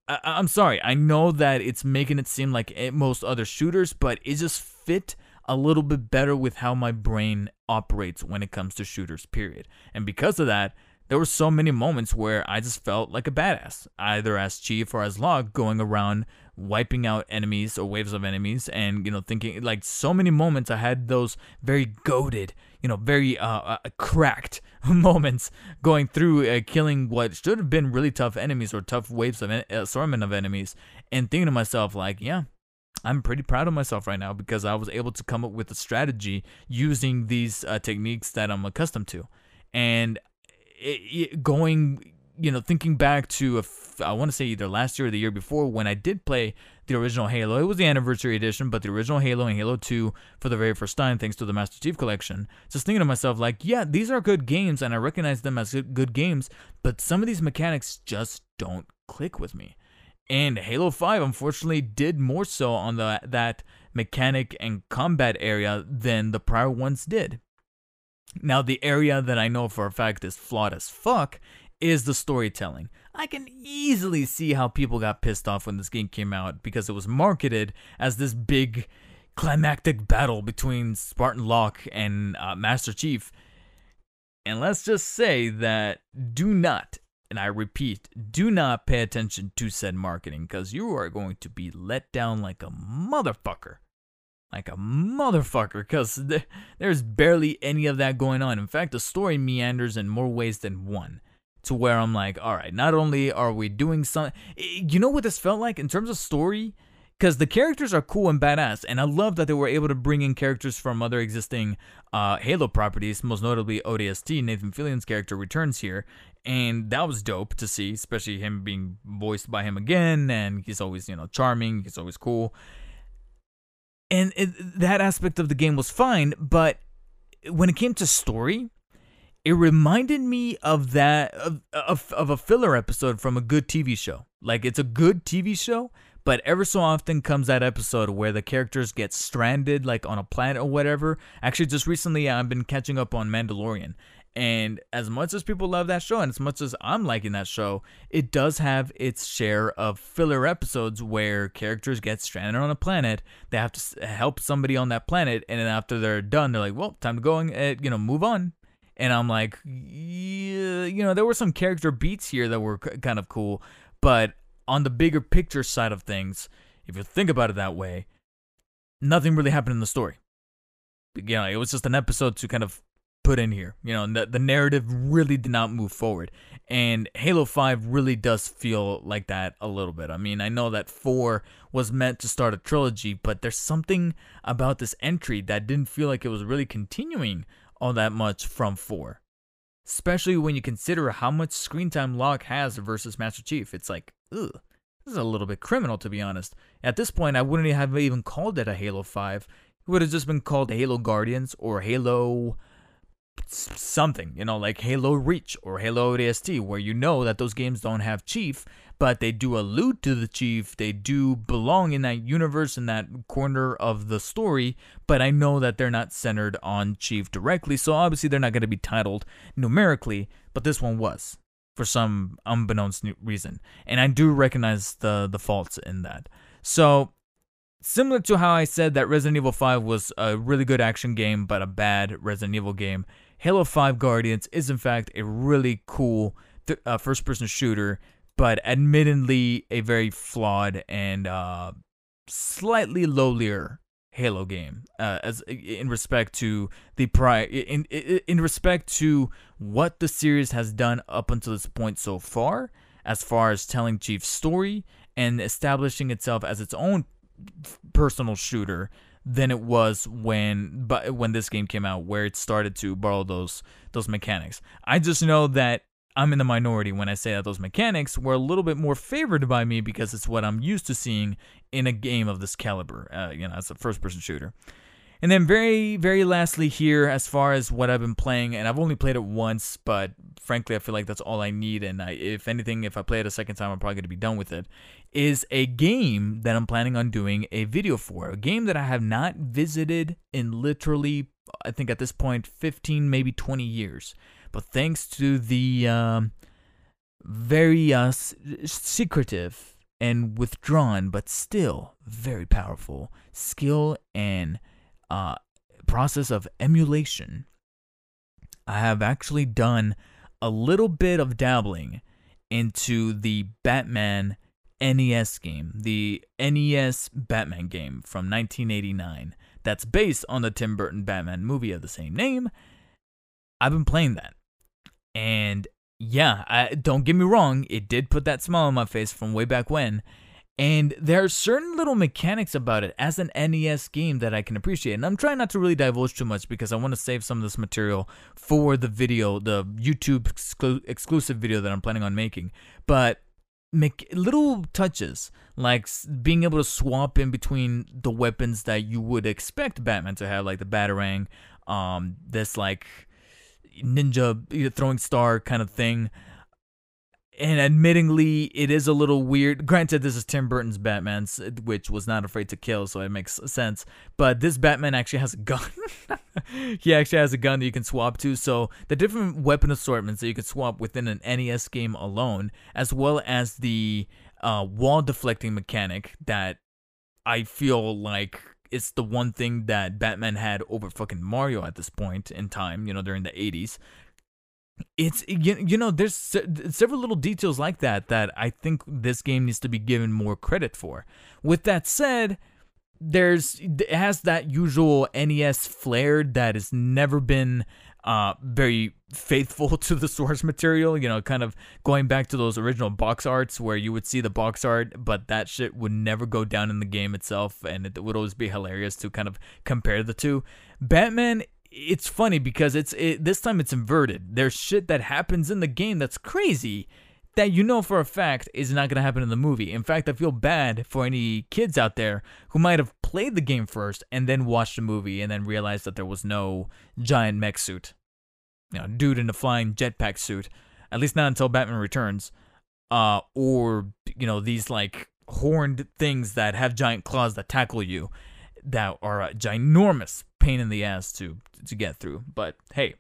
I, I'm sorry, I know that it's making it seem like most other shooters, but it just fit a little bit better with how my brain operates when it comes to shooters, period. And because of that, there were so many moments where I just felt like a badass, either as Chief or as Locke, going around wiping out enemies or waves of enemies, and you know, thinking like so many moments I had those very goaded, you know, very uh, uh, cracked moments going through uh, killing what should have been really tough enemies or tough waves of en- assortment of enemies, and thinking to myself like, yeah, I'm pretty proud of myself right now because I was able to come up with a strategy using these uh, techniques that I'm accustomed to. And it, it, going, you know, thinking back to, I want to say either last year or the year before when I did play the original Halo. It was the anniversary edition, but the original Halo and Halo 2 for the very first time, thanks to the Master Chief Collection. Just thinking to myself, like, yeah, these are good games and I recognize them as good games, but some of these mechanics just don't click with me. And Halo 5 unfortunately did more so on the that mechanic and combat area than the prior ones did. Now, the area that I know for a fact is flawed as fuck is the storytelling. I can easily see how people got pissed off when this game came out because it was marketed as this big climactic battle between Spartan Locke and uh, Master Chief. And let's just say that do not, and I repeat, do not pay attention to said marketing because you are going to be let down like a motherfucker. Like a motherfucker because th- there's barely any of that going on. In fact, the story meanders in more ways than one to where I'm like, all right, not only are we doing some, eh, you know what this felt like in terms of story? Because the characters are cool and badass, and I love that they were able to bring in characters from other existing uh, Halo properties, most notably ODST. Nathan Fillion's character returns here, and that was dope to see, especially him being voiced by him again, and he's always, you know, charming, he's always cool. And it, that aspect of the game was fine, but when it came to story, it reminded me of that of, of, of a filler episode from a good TV show. Like it's a good TV show, but ever so often comes that episode where the characters get stranded like on a planet or whatever. Actually, just recently I've been catching up on Mandalorian. And as much as people love that show and as much as I'm liking that show, it does have its share of filler episodes where characters get stranded on a planet. They have to help somebody on that planet, and then after they're done, they're like, "Well, time to go and uh, you know move on." and I'm like, yeah, you know, there were some character beats here that were kind of cool, but on the bigger picture side of things, if you think about it that way, nothing really happened in the story. You know, it was just an episode to kind of put in here. You know, the, the narrative really did not move forward. And Halo 5 really does feel like that a little bit. I mean, I know that 4 was meant to start a trilogy, but there's something about this entry that didn't feel like it was really continuing all that much from 4. Especially when you consider how much screen time Locke has versus Master Chief. It's like, ugh, this is a little bit criminal to be honest. At this point, I wouldn't have even called it a Halo 5. It would have just been called Halo Guardians or Halo something, you know, like Halo Reach or Halo ODST, where you know that those games don't have Chief, but they do allude to the Chief. They do belong in that universe, in that corner of the story, but I know that they're not centered on Chief directly, so obviously they're not going to be titled numerically, but this one was for some unbeknownst reason. And I do recognize the, the faults in that. So similar to how I said that Resident Evil 5 was a really good action game, but a bad Resident Evil game, Halo 5 Guardians is in fact a really cool th- uh, first person shooter, but admittedly a very flawed and uh, slightly lowlier Halo game uh, as in respect to the prior in, in in respect to what the series has done up until this point so far as far as telling Chief's story and establishing itself as its own personal shooter than it was when but when this game came out where it started to borrow those those mechanics. I just know that I'm in the minority when I say that those mechanics were a little bit more favored by me because it's what I'm used to seeing in a game of this caliber, uh, you know, as a first person shooter. And then very, very lastly here, as far as what I've been playing, and I've only played it once, but frankly, I feel like that's all I need. And I, if anything, if I play it a second time, I'm probably going to be done with it. Is a game that I'm planning on doing a video for. A game that I have not visited in literally, I think at this point, 15, maybe 20 years. But thanks to the um, very uh, secretive and withdrawn, but still very powerful skill and uh, process of emulation, I have actually done a little bit of dabbling into the Batman NES game, the NES Batman game from 1989 that's based on the Tim Burton Batman movie of the same name. I've been playing that. And yeah, I, don't get me wrong, it did put that smile on my face from way back when. And there are certain little mechanics about it as an NES game that I can appreciate. And I'm trying not to really divulge too much because I want to save some of this material for the video, the YouTube exclu- exclusive video that I'm planning on making. But make little touches like being able to swap in between the weapons that you would expect Batman to have, like the Batarang, um, this like ninja throwing star kind of thing and admittingly, it is a little weird. Granted, this is Tim Burton's Batman, which was not afraid to kill, so it makes sense. But this Batman actually has a gun. he actually has a gun that you can swap to. So the different weapon assortments that you can swap within an NES game alone, as well as the uh, wall deflecting mechanic that I feel like it's the one thing that Batman had over fucking Mario at this point in time, you know, during the 80s. It's you know there's several little details like that that I think this game needs to be given more credit for. With that said, there's it has that usual NES flair that has never been uh, very faithful to the source material. You know, kind of going back to those original box arts where you would see the box art, but that shit would never go down in the game itself, and it would always be hilarious to kind of compare the two. Batman. It's funny because it's it, this time it's inverted. There's shit that happens in the game that's crazy, that you know for a fact is not going to happen in the movie. In fact, I feel bad for any kids out there who might have played the game first and then watched the movie and then realized that there was no giant mech suit you know, dude in a flying jetpack suit. At least not until Batman Returns. Uh, or you know these like horned things that have giant claws that tackle you, that are a ginormous pain in the ass to to get through. But hey,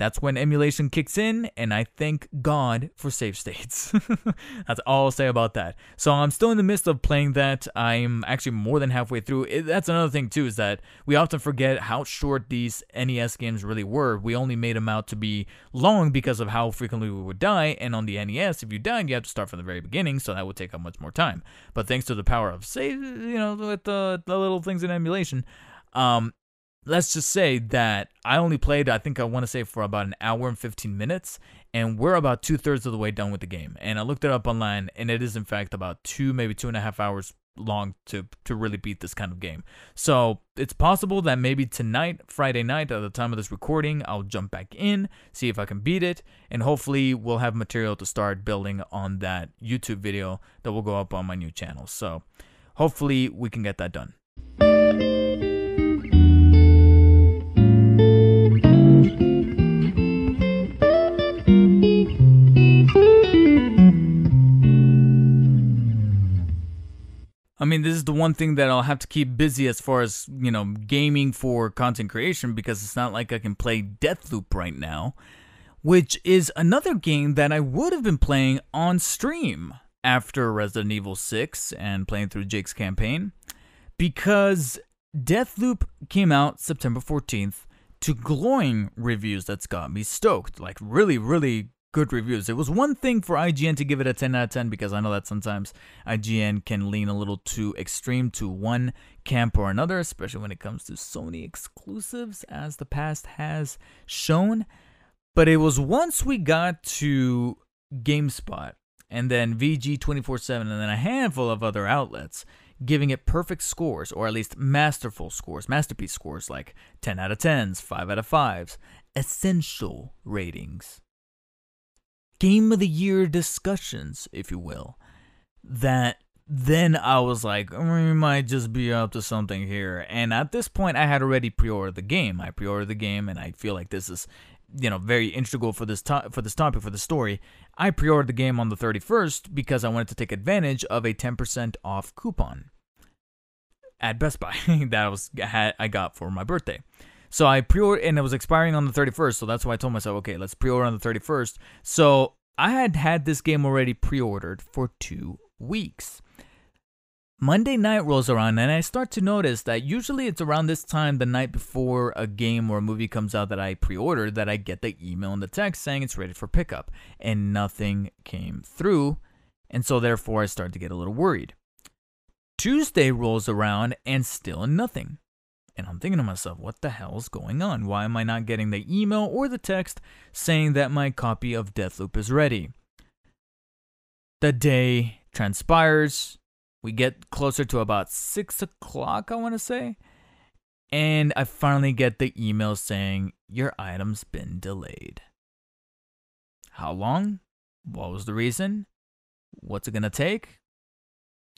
that's when emulation kicks in, and I thank God for save states. that's all I'll say about that. So I'm still in the midst of playing that. I'm actually more than halfway through. That's another thing too, is that we often forget how short these NES games really were. We only made them out to be long because of how frequently we would die, and on the NES, if you died, you have to start from the very beginning, so that would take up much more time. But thanks to the power of save, you know, with the, the little things in emulation, um, let's just say that I only played, I think I want to say for about an hour and 15 minutes, and we're about two thirds of the way done with the game. And I looked it up online, and it is in fact about two, maybe two and a half hours long to to really beat this kind of game. So it's possible that maybe tonight, Friday night, at the time of this recording, I'll jump back in, see if I can beat it, and hopefully we'll have material to start building on that YouTube video that will go up on my new channel. So hopefully we can get that done. I mean, this is the one thing that I'll have to keep busy as far as, you know, gaming for content creation because it's not like I can play Deathloop right now, which is another game that I would have been playing on stream after Resident Evil 6 and playing through Jake's campaign because Deathloop came out September 14th to glowing reviews that's got me stoked. Like, really, really good reviews. It was one thing for IGN to give it a 10 out of 10 because I know that sometimes IGN can lean a little too extreme to one camp or another, especially when it comes to Sony exclusives, as the past has shown. But it was once we got to GameSpot and then VG 24 7 and then a handful of other outlets giving it perfect scores, or at least masterful scores, masterpiece scores like 10 out of 10s, 5 out of 5s, essential ratings game of the year discussions, if you will, that then I was like, mm, we might just be up to something here. And at this point, I had already pre-ordered the game. I pre-ordered the game, and I feel like this is, you know, very integral for this to- for this topic for the story. I pre-ordered the game on the 31st because I wanted to take advantage of a 10% off coupon at Best Buy that I was I got for my birthday. So I pre-ordered, and it was expiring on the 31st. So that's why I told myself, okay, let's pre-order on the 31st. So I had had this game already pre-ordered for two weeks. Monday night rolls around, and I start to notice that usually it's around this time, the night before a game or a movie comes out that I pre ordered, that I get the email and the text saying it's ready for pickup. And nothing came through. And so, therefore, I start to get a little worried. Tuesday rolls around, and still nothing. And I'm thinking to myself, what the hell's going on? Why am I not getting the email or the text saying that my copy of Deathloop is ready? The day transpires. We get closer to about 6 o'clock, I want to say. And I finally get the email saying, Your item's been delayed. How long? What was the reason? What's it going to take?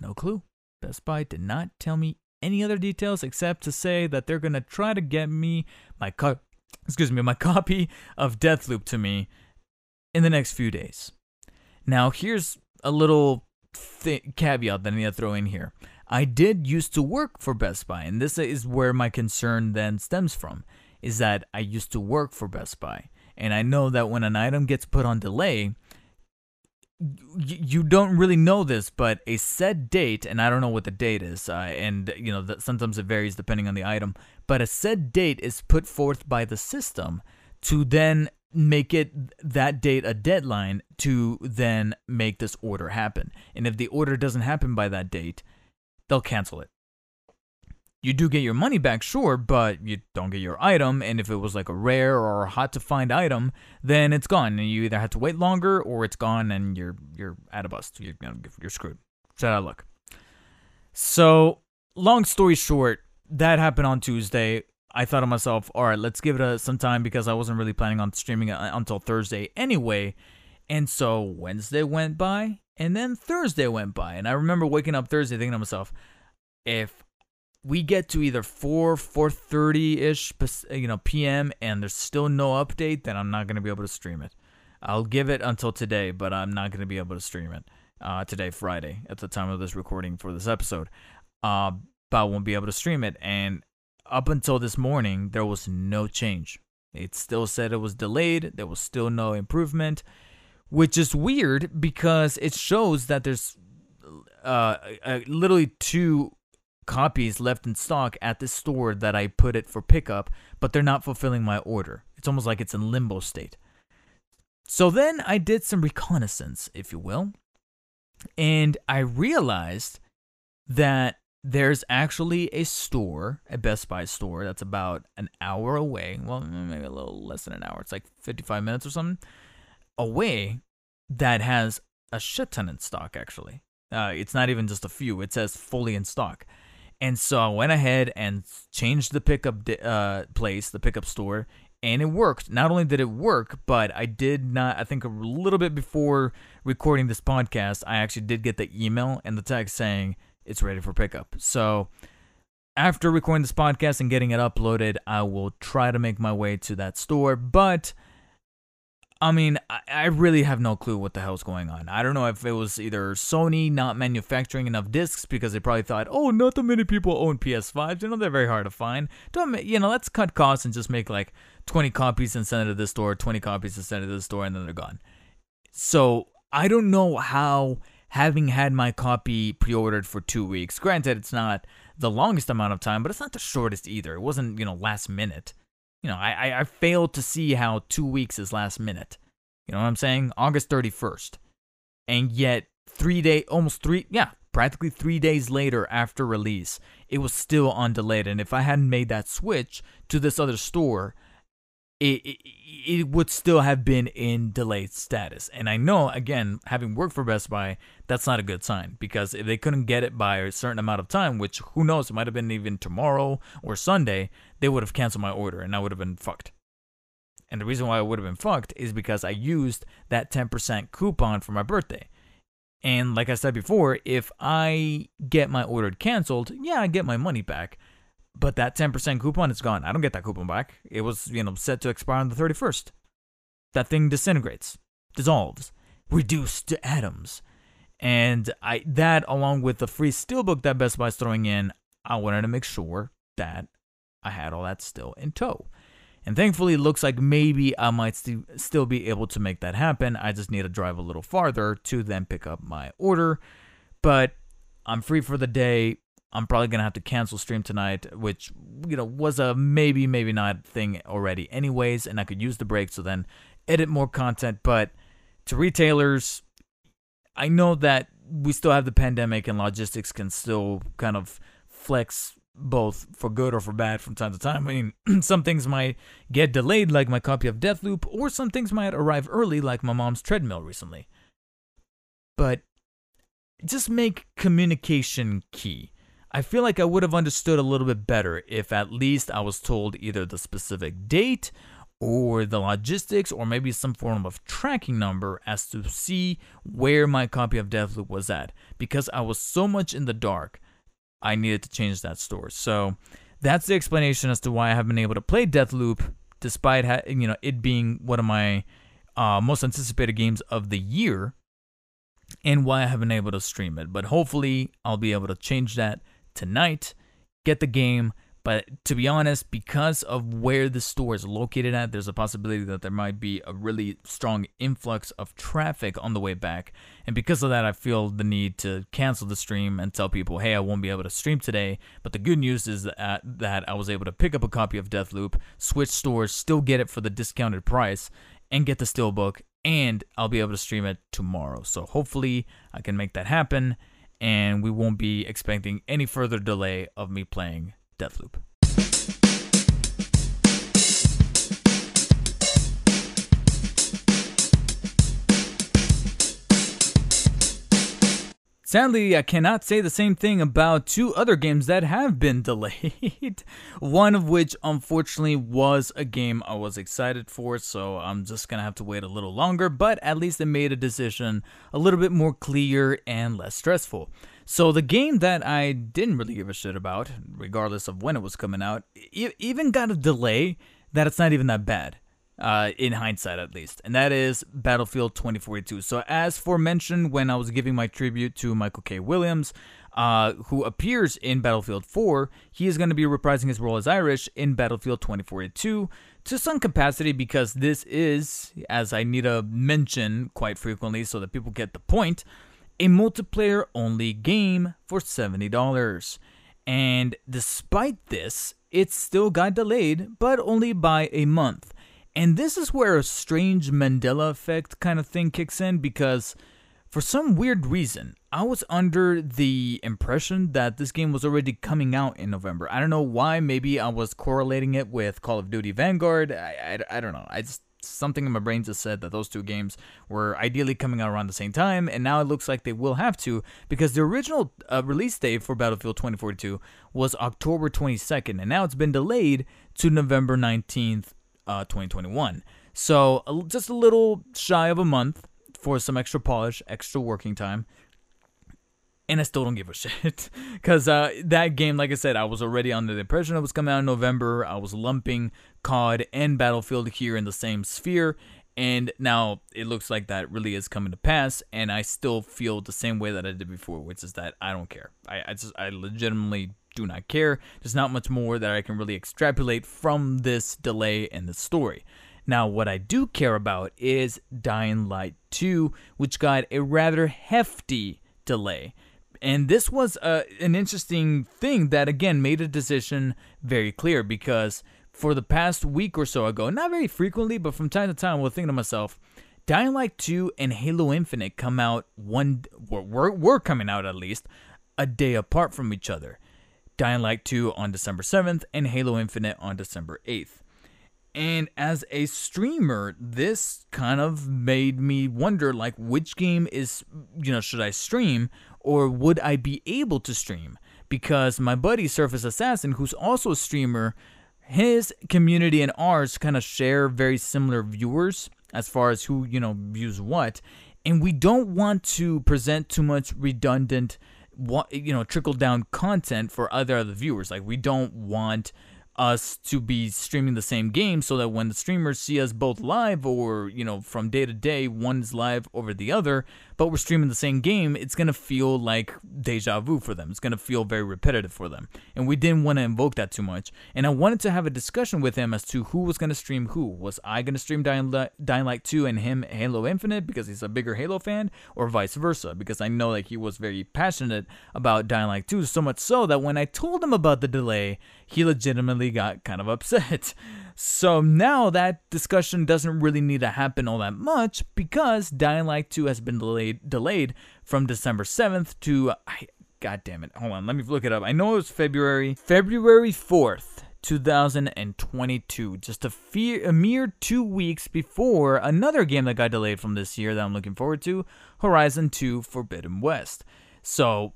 No clue. Best Buy did not tell me any other details except to say that they're gonna try to get me my co- excuse me my copy of Deathloop to me in the next few days. Now, here's a little th- caveat that I need to throw in here. I did used to work for Best Buy, and this is where my concern then stems from, is that I used to work for Best Buy. And I know that when an item gets put on delay, you don't really know this, but a set date, and I don't know what the date is, uh, and you know that sometimes it varies depending on the item, but a set date is put forth by the system to then make it that date a deadline to then make this order happen. And if the order doesn't happen by that date, they'll cancel it. You do get your money back, sure, but you don't get your item. And if it was like a rare or hot to find item, then it's gone, and you either have to wait longer or it's gone, and you're you're at a bust. You're you're screwed. So that look. So long story short, that happened on Tuesday. I thought to myself, all right, let's give it a, some time because I wasn't really planning on streaming it until Thursday anyway. And so Wednesday went by, and then Thursday went by, and I remember waking up Thursday thinking to myself, if we get to either 4 4:30 ish you know p.m. and there's still no update then I'm not going to be able to stream it. I'll give it until today, but I'm not going to be able to stream it uh, today Friday at the time of this recording for this episode. Uh, but I won't be able to stream it and up until this morning there was no change. It still said it was delayed, there was still no improvement, which is weird because it shows that there's uh, literally two copies left in stock at the store that I put it for pickup, but they're not fulfilling my order. It's almost like it's in limbo state. So then I did some reconnaissance, if you will, and I realized that there's actually a store, a Best Buy store, that's about an hour away. Well, maybe a little less than an hour. It's like 55 minutes or something away that has a shit ton in stock, actually. Uh, it's not even just a few, it says fully in stock. And so I went ahead and changed the pickup uh, place, the pickup store, and it worked. Not only did it work, but I did not, I think a little bit before recording this podcast, I actually did get the email and the text saying it's ready for pickup. So after recording this podcast and getting it uploaded, I will try to make my way to that store. But I mean, I, really have no clue what the hell's going on. I don't know if it was either Sony not manufacturing enough discs because they probably thought, oh, not that many people own PS5s. You know, they're very hard to find. Don't you know? Let's cut costs and just make like 20 copies and send it to this store, 20 copies and send it to the store, and then they're gone. So I don't know how having had my copy pre-ordered for two weeks. Granted, it's not the longest amount of time, but it's not the shortest either. It wasn't you know last minute you know, I, I failed to see how two weeks is last minute. You know what I'm saying? August 31st. And yet, three day, almost three, yeah, practically three days later after release, it was still on delayed. And if I hadn't made that switch to this other store, it, it, it would still have been in delayed status. And I know, again, having worked for Best Buy, that's not a good sign because if they couldn't get it by a certain amount of time, which who knows, it might have been even tomorrow or Sunday, they would have canceled my order and I would have been fucked. And the reason why I would have been fucked is because I used that 10% coupon for my birthday. And like I said before, if I get my order canceled, yeah, I get my money back but that 10% coupon is gone. I don't get that coupon back. It was, you know, set to expire on the 31st. That thing disintegrates, dissolves, reduced to atoms. And I that along with the free steelbook that Best Buy's throwing in, I wanted to make sure that I had all that still in tow. And thankfully, it looks like maybe I might st- still be able to make that happen. I just need to drive a little farther to then pick up my order. But I'm free for the day. I'm probably gonna have to cancel stream tonight, which you know was a maybe maybe not thing already, anyways, and I could use the break so then edit more content. But to retailers, I know that we still have the pandemic and logistics can still kind of flex both for good or for bad from time to time. I mean, some things might get delayed, like my copy of Deathloop, or some things might arrive early, like my mom's treadmill recently. But just make communication key. I feel like I would have understood a little bit better if at least I was told either the specific date or the logistics or maybe some form of tracking number as to see where my copy of Deathloop was at because I was so much in the dark I needed to change that store. So that's the explanation as to why I haven't been able to play Deathloop despite ha- you know it being one of my uh, most anticipated games of the year and why I haven't been able to stream it. But hopefully, I'll be able to change that tonight, get the game. But to be honest, because of where the store is located at, there's a possibility that there might be a really strong influx of traffic on the way back. And because of that, I feel the need to cancel the stream and tell people, hey, I won't be able to stream today. But the good news is that, that I was able to pick up a copy of Deathloop, switch stores, still get it for the discounted price, and get the steelbook and I'll be able to stream it tomorrow. So hopefully I can make that happen and we won't be expecting any further delay of me playing Deathloop. Sadly, I cannot say the same thing about two other games that have been delayed. One of which, unfortunately, was a game I was excited for, so I'm just gonna have to wait a little longer, but at least it made a decision a little bit more clear and less stressful. So, the game that I didn't really give a shit about, regardless of when it was coming out, even got a delay that it's not even that bad uh, in hindsight at least, and that is Battlefield 2042. So, as forementioned when I was giving my tribute to Michael K. Williams, uh, who appears in Battlefield 4, he is going to be reprising his role as Irish in Battlefield 2042 to some capacity because this is, as I need to mention quite frequently so that people get the point, a multiplayer only game for $70. And despite this, it still got delayed, but only by a month. And this is where a strange Mandela effect kind of thing kicks in because for some weird reason, I was under the impression that this game was already coming out in November. I don't know why. Maybe I was correlating it with Call of Duty Vanguard. I, I, I don't know. I just something in my brain just said that those two games were ideally coming out around the same time, and now it looks like they will have to because the original uh, release date for Battlefield 2042 was October 22nd, and now it's been delayed to November 19th, uh, 2021. So just a little shy of a month for some extra polish, extra working time. And I still don't give a shit. Because uh, that game, like I said, I was already under the impression it was coming out in November. I was lumping COD and Battlefield here in the same sphere. And now it looks like that really is coming to pass. And I still feel the same way that I did before, which is that I don't care. I, I just, I legitimately do not care. There's not much more that I can really extrapolate from this delay in the story. Now, what I do care about is Dying Light 2, which got a rather hefty delay. And this was uh, an interesting thing that, again, made a decision very clear because for the past week or so ago, not very frequently, but from time to time, I was thinking to myself, Dying Light 2 and Halo Infinite come out one, were, were coming out at least, a day apart from each other. Dying Light 2 on December 7th, and Halo Infinite on December 8th. And as a streamer, this kind of made me wonder like which game is, you know, should I stream or would I be able to stream? Because my buddy Surface Assassin, who's also a streamer, his community and ours kind of share very similar viewers as far as who, you know, views what. And we don't want to present too much redundant you know trickle down content for other other viewers. Like we don't want us to be streaming the same game so that when the streamers see us both live or you know from day to day one's live over the other but we're streaming the same game it's going to feel like deja vu for them. It's going to feel very repetitive for them. And we didn't want to invoke that too much. And i wanted to have a discussion with him as to who was going to stream who. Was i going to stream dying, dying light 2 and him halo infinite because he's a bigger halo fan or vice versa? Because i know that he was very passionate about dying light 2 so much so that when i told him about the delay he legitimately got kind of upset. So now that discussion doesn't really need to happen all that much because Dying Light 2 has been delayed delayed from December 7th to I, God damn it. Hold on, let me look it up. I know it was February February 4th. 2022, just a, fear, a mere two weeks before another game that got delayed from this year that I'm looking forward to Horizon 2 Forbidden West. So,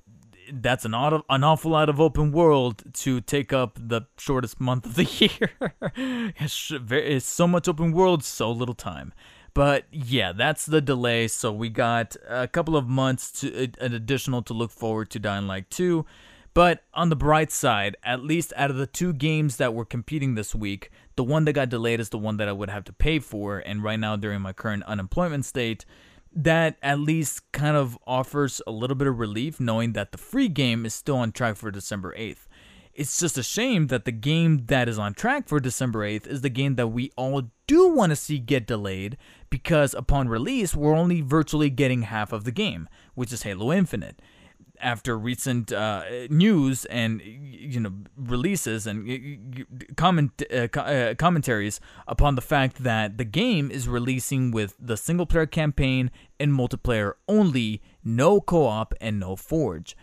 that's an, auto, an awful lot of open world to take up the shortest month of the year. it's so much open world, so little time. But yeah, that's the delay. So we got a couple of months to an additional to look forward to Dying Light 2. But on the bright side, at least out of the two games that were competing this week, the one that got delayed is the one that I would have to pay for. And right now, during my current unemployment state, that at least kind of offers a little bit of relief knowing that the free game is still on track for December 8th. It's just a shame that the game that is on track for December 8th is the game that we all do want to see get delayed because upon release, we're only virtually getting half of the game, which is Halo Infinite after recent uh, news and you know releases and comment uh, uh, commentaries upon the fact that the game is releasing with the single player campaign and multiplayer only, no co-op and no forge.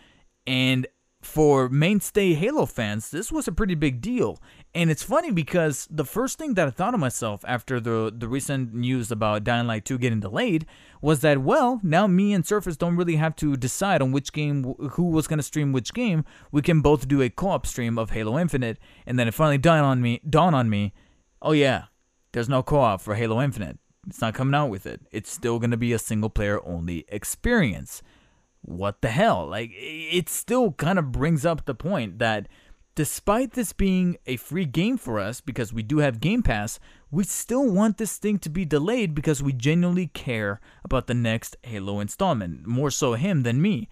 And for mainstay Halo fans, this was a pretty big deal. And it's funny because the first thing that I thought of myself after the the recent news about Dying Light 2 getting delayed was that well, now me and Surface don't really have to decide on which game who was going to stream which game. We can both do a co-op stream of Halo Infinite and then it finally dawned on me dawned on me, oh yeah, there's no co-op for Halo Infinite. It's not coming out with it. It's still going to be a single player only experience. What the hell? Like it still kind of brings up the point that despite this being a free game for us because we do have Game Pass, we still want this thing to be delayed because we genuinely care about the next Halo installment, more so him than me.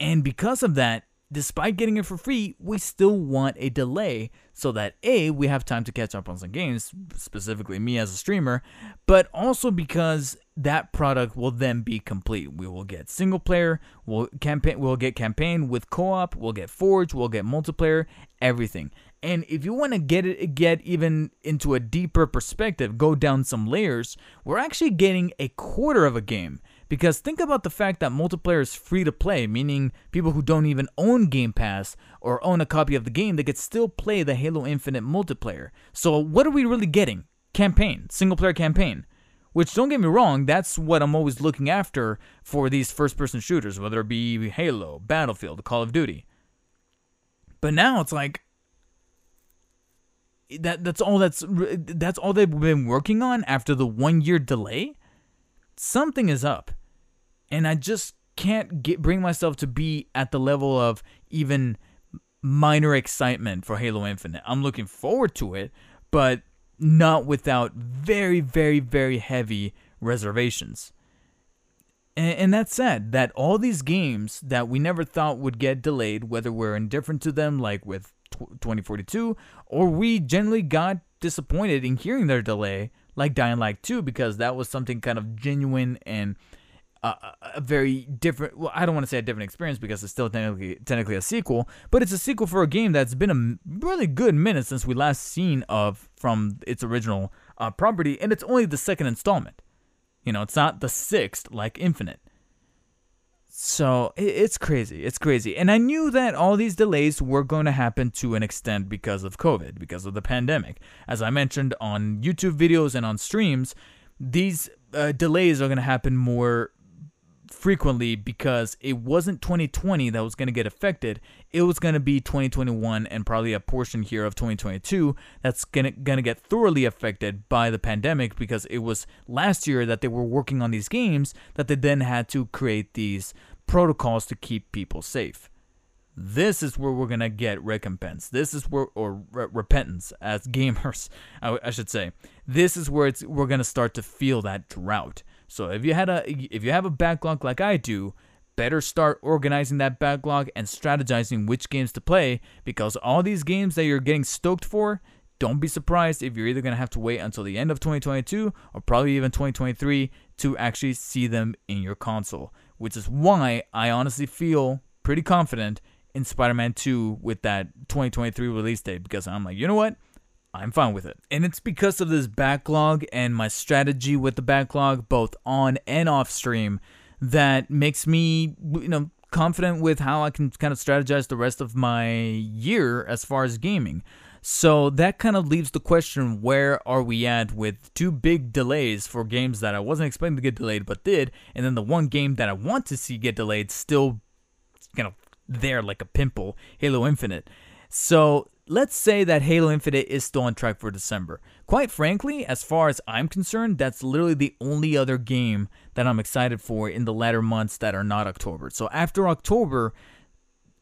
And because of that, despite getting it for free, we still want a delay so that A, we have time to catch up on some games, specifically me as a streamer, but also because that product will then be complete. We will get single player, we'll campaign we'll get campaign with co-op, we'll get forge, we'll get multiplayer, everything. And if you want to get it get even into a deeper perspective, go down some layers, we're actually getting a quarter of a game. Because think about the fact that multiplayer is free to play, meaning people who don't even own Game Pass or own a copy of the game, they could still play the Halo Infinite multiplayer. So what are we really getting? Campaign, single player campaign. Which don't get me wrong, that's what I'm always looking after for these first person shooters, whether it be Halo, Battlefield, Call of Duty. But now it's like that that's all that's that's all they've been working on after the 1 year delay something is up. And I just can't get bring myself to be at the level of even minor excitement for Halo Infinite. I'm looking forward to it, but not without very, very, very heavy reservations. And, and that's sad that all these games that we never thought would get delayed, whether we're indifferent to them, like with 2042, or we generally got disappointed in hearing their delay, like Dying Light 2 because that was something kind of genuine and uh, a very different. Well, I don't want to say a different experience because it's still technically technically a sequel, but it's a sequel for a game that's been a really good minute since we last seen of from its original uh, property, and it's only the second installment. You know, it's not the sixth like Infinite. So it's crazy. It's crazy. And I knew that all these delays were going to happen to an extent because of COVID, because of the pandemic. As I mentioned on YouTube videos and on streams, these uh, delays are going to happen more frequently because it wasn't 2020 that was going to get affected. It was going to be 2021 and probably a portion here of 2022 that's going to going to get thoroughly affected by the pandemic because it was last year that they were working on these games that they then had to create these protocols to keep people safe. This is where we're gonna get recompense. This is where, or re- repentance as gamers, I, should say. This is where it's we're gonna start to feel that drought so if you had a if you have a backlog like I do, better start organizing that backlog and strategizing which games to play because all these games that you're getting stoked for, don't be surprised if you're either going to have to wait until the end of 2022 or probably even 2023 to actually see them in your console, which is why I honestly feel pretty confident in Spider-Man 2 with that 2023 release date because I'm like, you know what? I'm fine with it. And it's because of this backlog and my strategy with the backlog, both on and off stream, that makes me, you know, confident with how I can kind of strategize the rest of my year as far as gaming. So that kind of leaves the question where are we at with two big delays for games that I wasn't expecting to get delayed but did, and then the one game that I want to see get delayed still kind of there like a pimple, Halo Infinite. So let's say that Halo Infinite is still on track for December. Quite frankly, as far as I'm concerned, that's literally the only other game that I'm excited for in the latter months that are not October. So after October,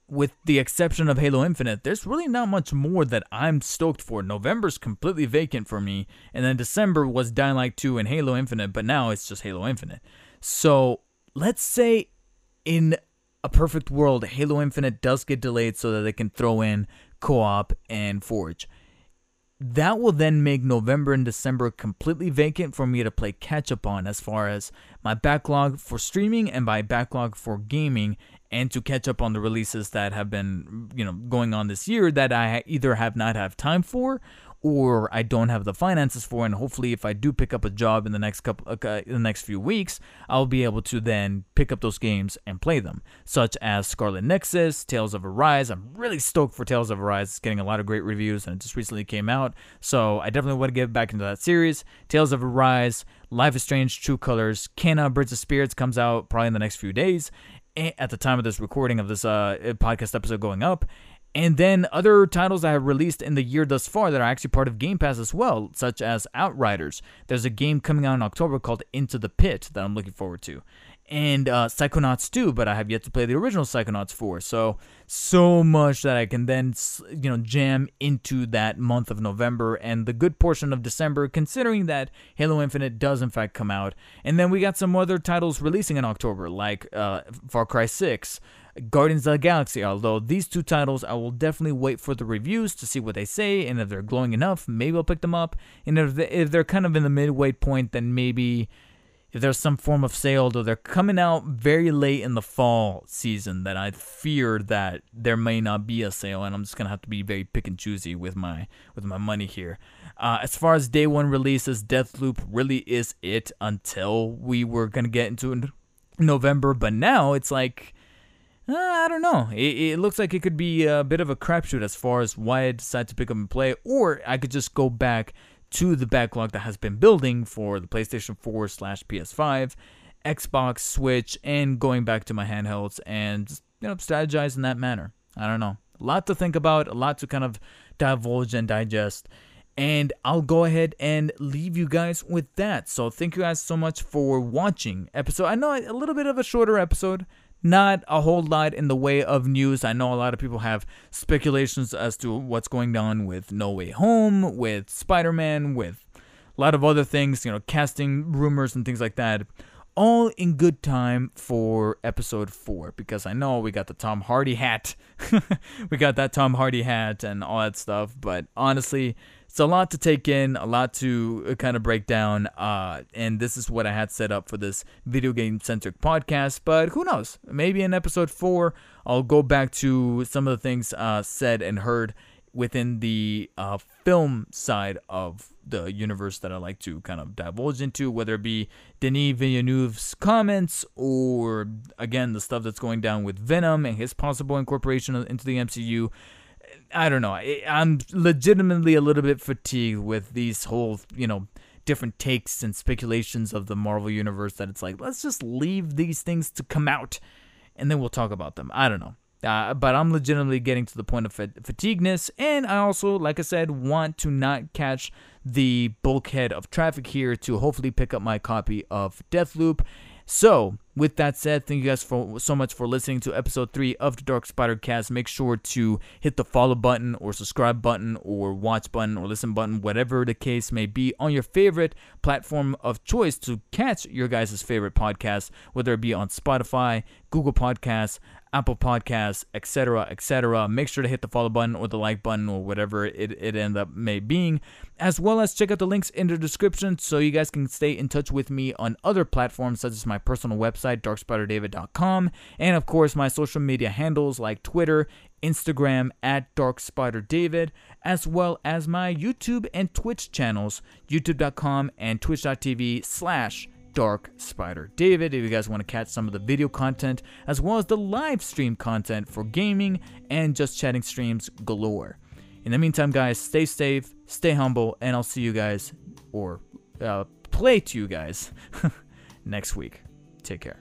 with the exception of Halo Infinite, there's really not much more that I'm stoked for. November's completely vacant for me, and then December was Dying Light 2 and Halo Infinite, but now it's just Halo Infinite. So let's say in a perfect world, Halo Infinite does get delayed so that they can throw in co op and Forge. That will then make November and December completely vacant for me to play catch up on as far as my backlog for streaming and my backlog for gaming and to catch up on the releases that have been you know going on this year that I either have not have time for or I don't have the finances for. And hopefully, if I do pick up a job in the next couple, uh, in the next few weeks, I'll be able to then pick up those games and play them, such as Scarlet Nexus, Tales of Arise. I'm really stoked for Tales of Arise. It's getting a lot of great reviews, and it just recently came out, so I definitely want to get back into that series. Tales of Arise, Life is Strange, True Colors, Kena, Bridge of Spirits comes out probably in the next few days. At the time of this recording of this uh, podcast episode going up, and then other titles that have released in the year thus far that are actually part of Game Pass as well, such as Outriders. There's a game coming out in October called Into the Pit that I'm looking forward to. And uh, Psychonauts 2, but I have yet to play the original Psychonauts 4. So, so much that I can then, you know, jam into that month of November and the good portion of December, considering that Halo Infinite does in fact come out. And then we got some other titles releasing in October, like uh, Far Cry 6, Guardians of the Galaxy, although these two titles I will definitely wait for the reviews to see what they say, and if they're glowing enough, maybe I'll pick them up. And if, they, if they're kind of in the midway point, then maybe if there's some form of sale, though they're coming out very late in the fall season, that I fear that there may not be a sale, and I'm just gonna have to be very pick and choosy with my with my money here. Uh, as far as day one releases, Deathloop really is it until we were gonna get into November, but now it's like uh, I don't know. It, it, looks like it could be a bit of a crapshoot as far as why I decide to pick up and play, or I could just go back to the backlog that has been building for the PlayStation 4 slash PS5, Xbox, Switch, and going back to my handhelds and you know strategize in that manner. I don't know. A lot to think about, a lot to kind of divulge and digest. And I'll go ahead and leave you guys with that. So thank you guys so much for watching episode. I know a little bit of a shorter episode not a whole lot in the way of news. I know a lot of people have speculations as to what's going on with No Way Home, with Spider Man, with a lot of other things, you know, casting rumors and things like that. All in good time for episode four because I know we got the Tom Hardy hat. we got that Tom Hardy hat and all that stuff. But honestly, it's a lot to take in, a lot to uh, kind of break down. Uh, and this is what I had set up for this video game centric podcast. But who knows? Maybe in episode four, I'll go back to some of the things uh, said and heard within the uh, film side of the universe that I like to kind of divulge into, whether it be Denis Villeneuve's comments or, again, the stuff that's going down with Venom and his possible incorporation into the MCU. I don't know. I, I'm legitimately a little bit fatigued with these whole, you know, different takes and speculations of the Marvel universe that it's like, let's just leave these things to come out and then we'll talk about them. I don't know. Uh, but I'm legitimately getting to the point of fatigueness, and I also, like I said, want to not catch the bulkhead of traffic here to hopefully pick up my copy of Deathloop so, with that said, thank you guys for so much for listening to episode three of the DarkspiderCast. Make sure to hit the follow button or subscribe button or watch button or listen button, whatever the case may be, on your favorite platform of choice to catch your guys' favorite podcast, whether it be on Spotify, Google Podcasts, Apple Podcasts, etc., etc. Make sure to hit the follow button or the like button or whatever it, it end up may being, as well as check out the links in the description so you guys can stay in touch with me on other platforms such as my personal website, darkspiderdavid.com, and of course my social media handles like Twitter, Instagram at darkspiderdavid, as well as my YouTube and Twitch channels, youtube.com and twitch.tv slash Darkspider David if you guys want to catch some of the video content as well as the live stream content for gaming and just chatting streams galore. In the meantime, guys, stay safe, stay humble, and I'll see you guys or uh, play to you guys next week. Take care.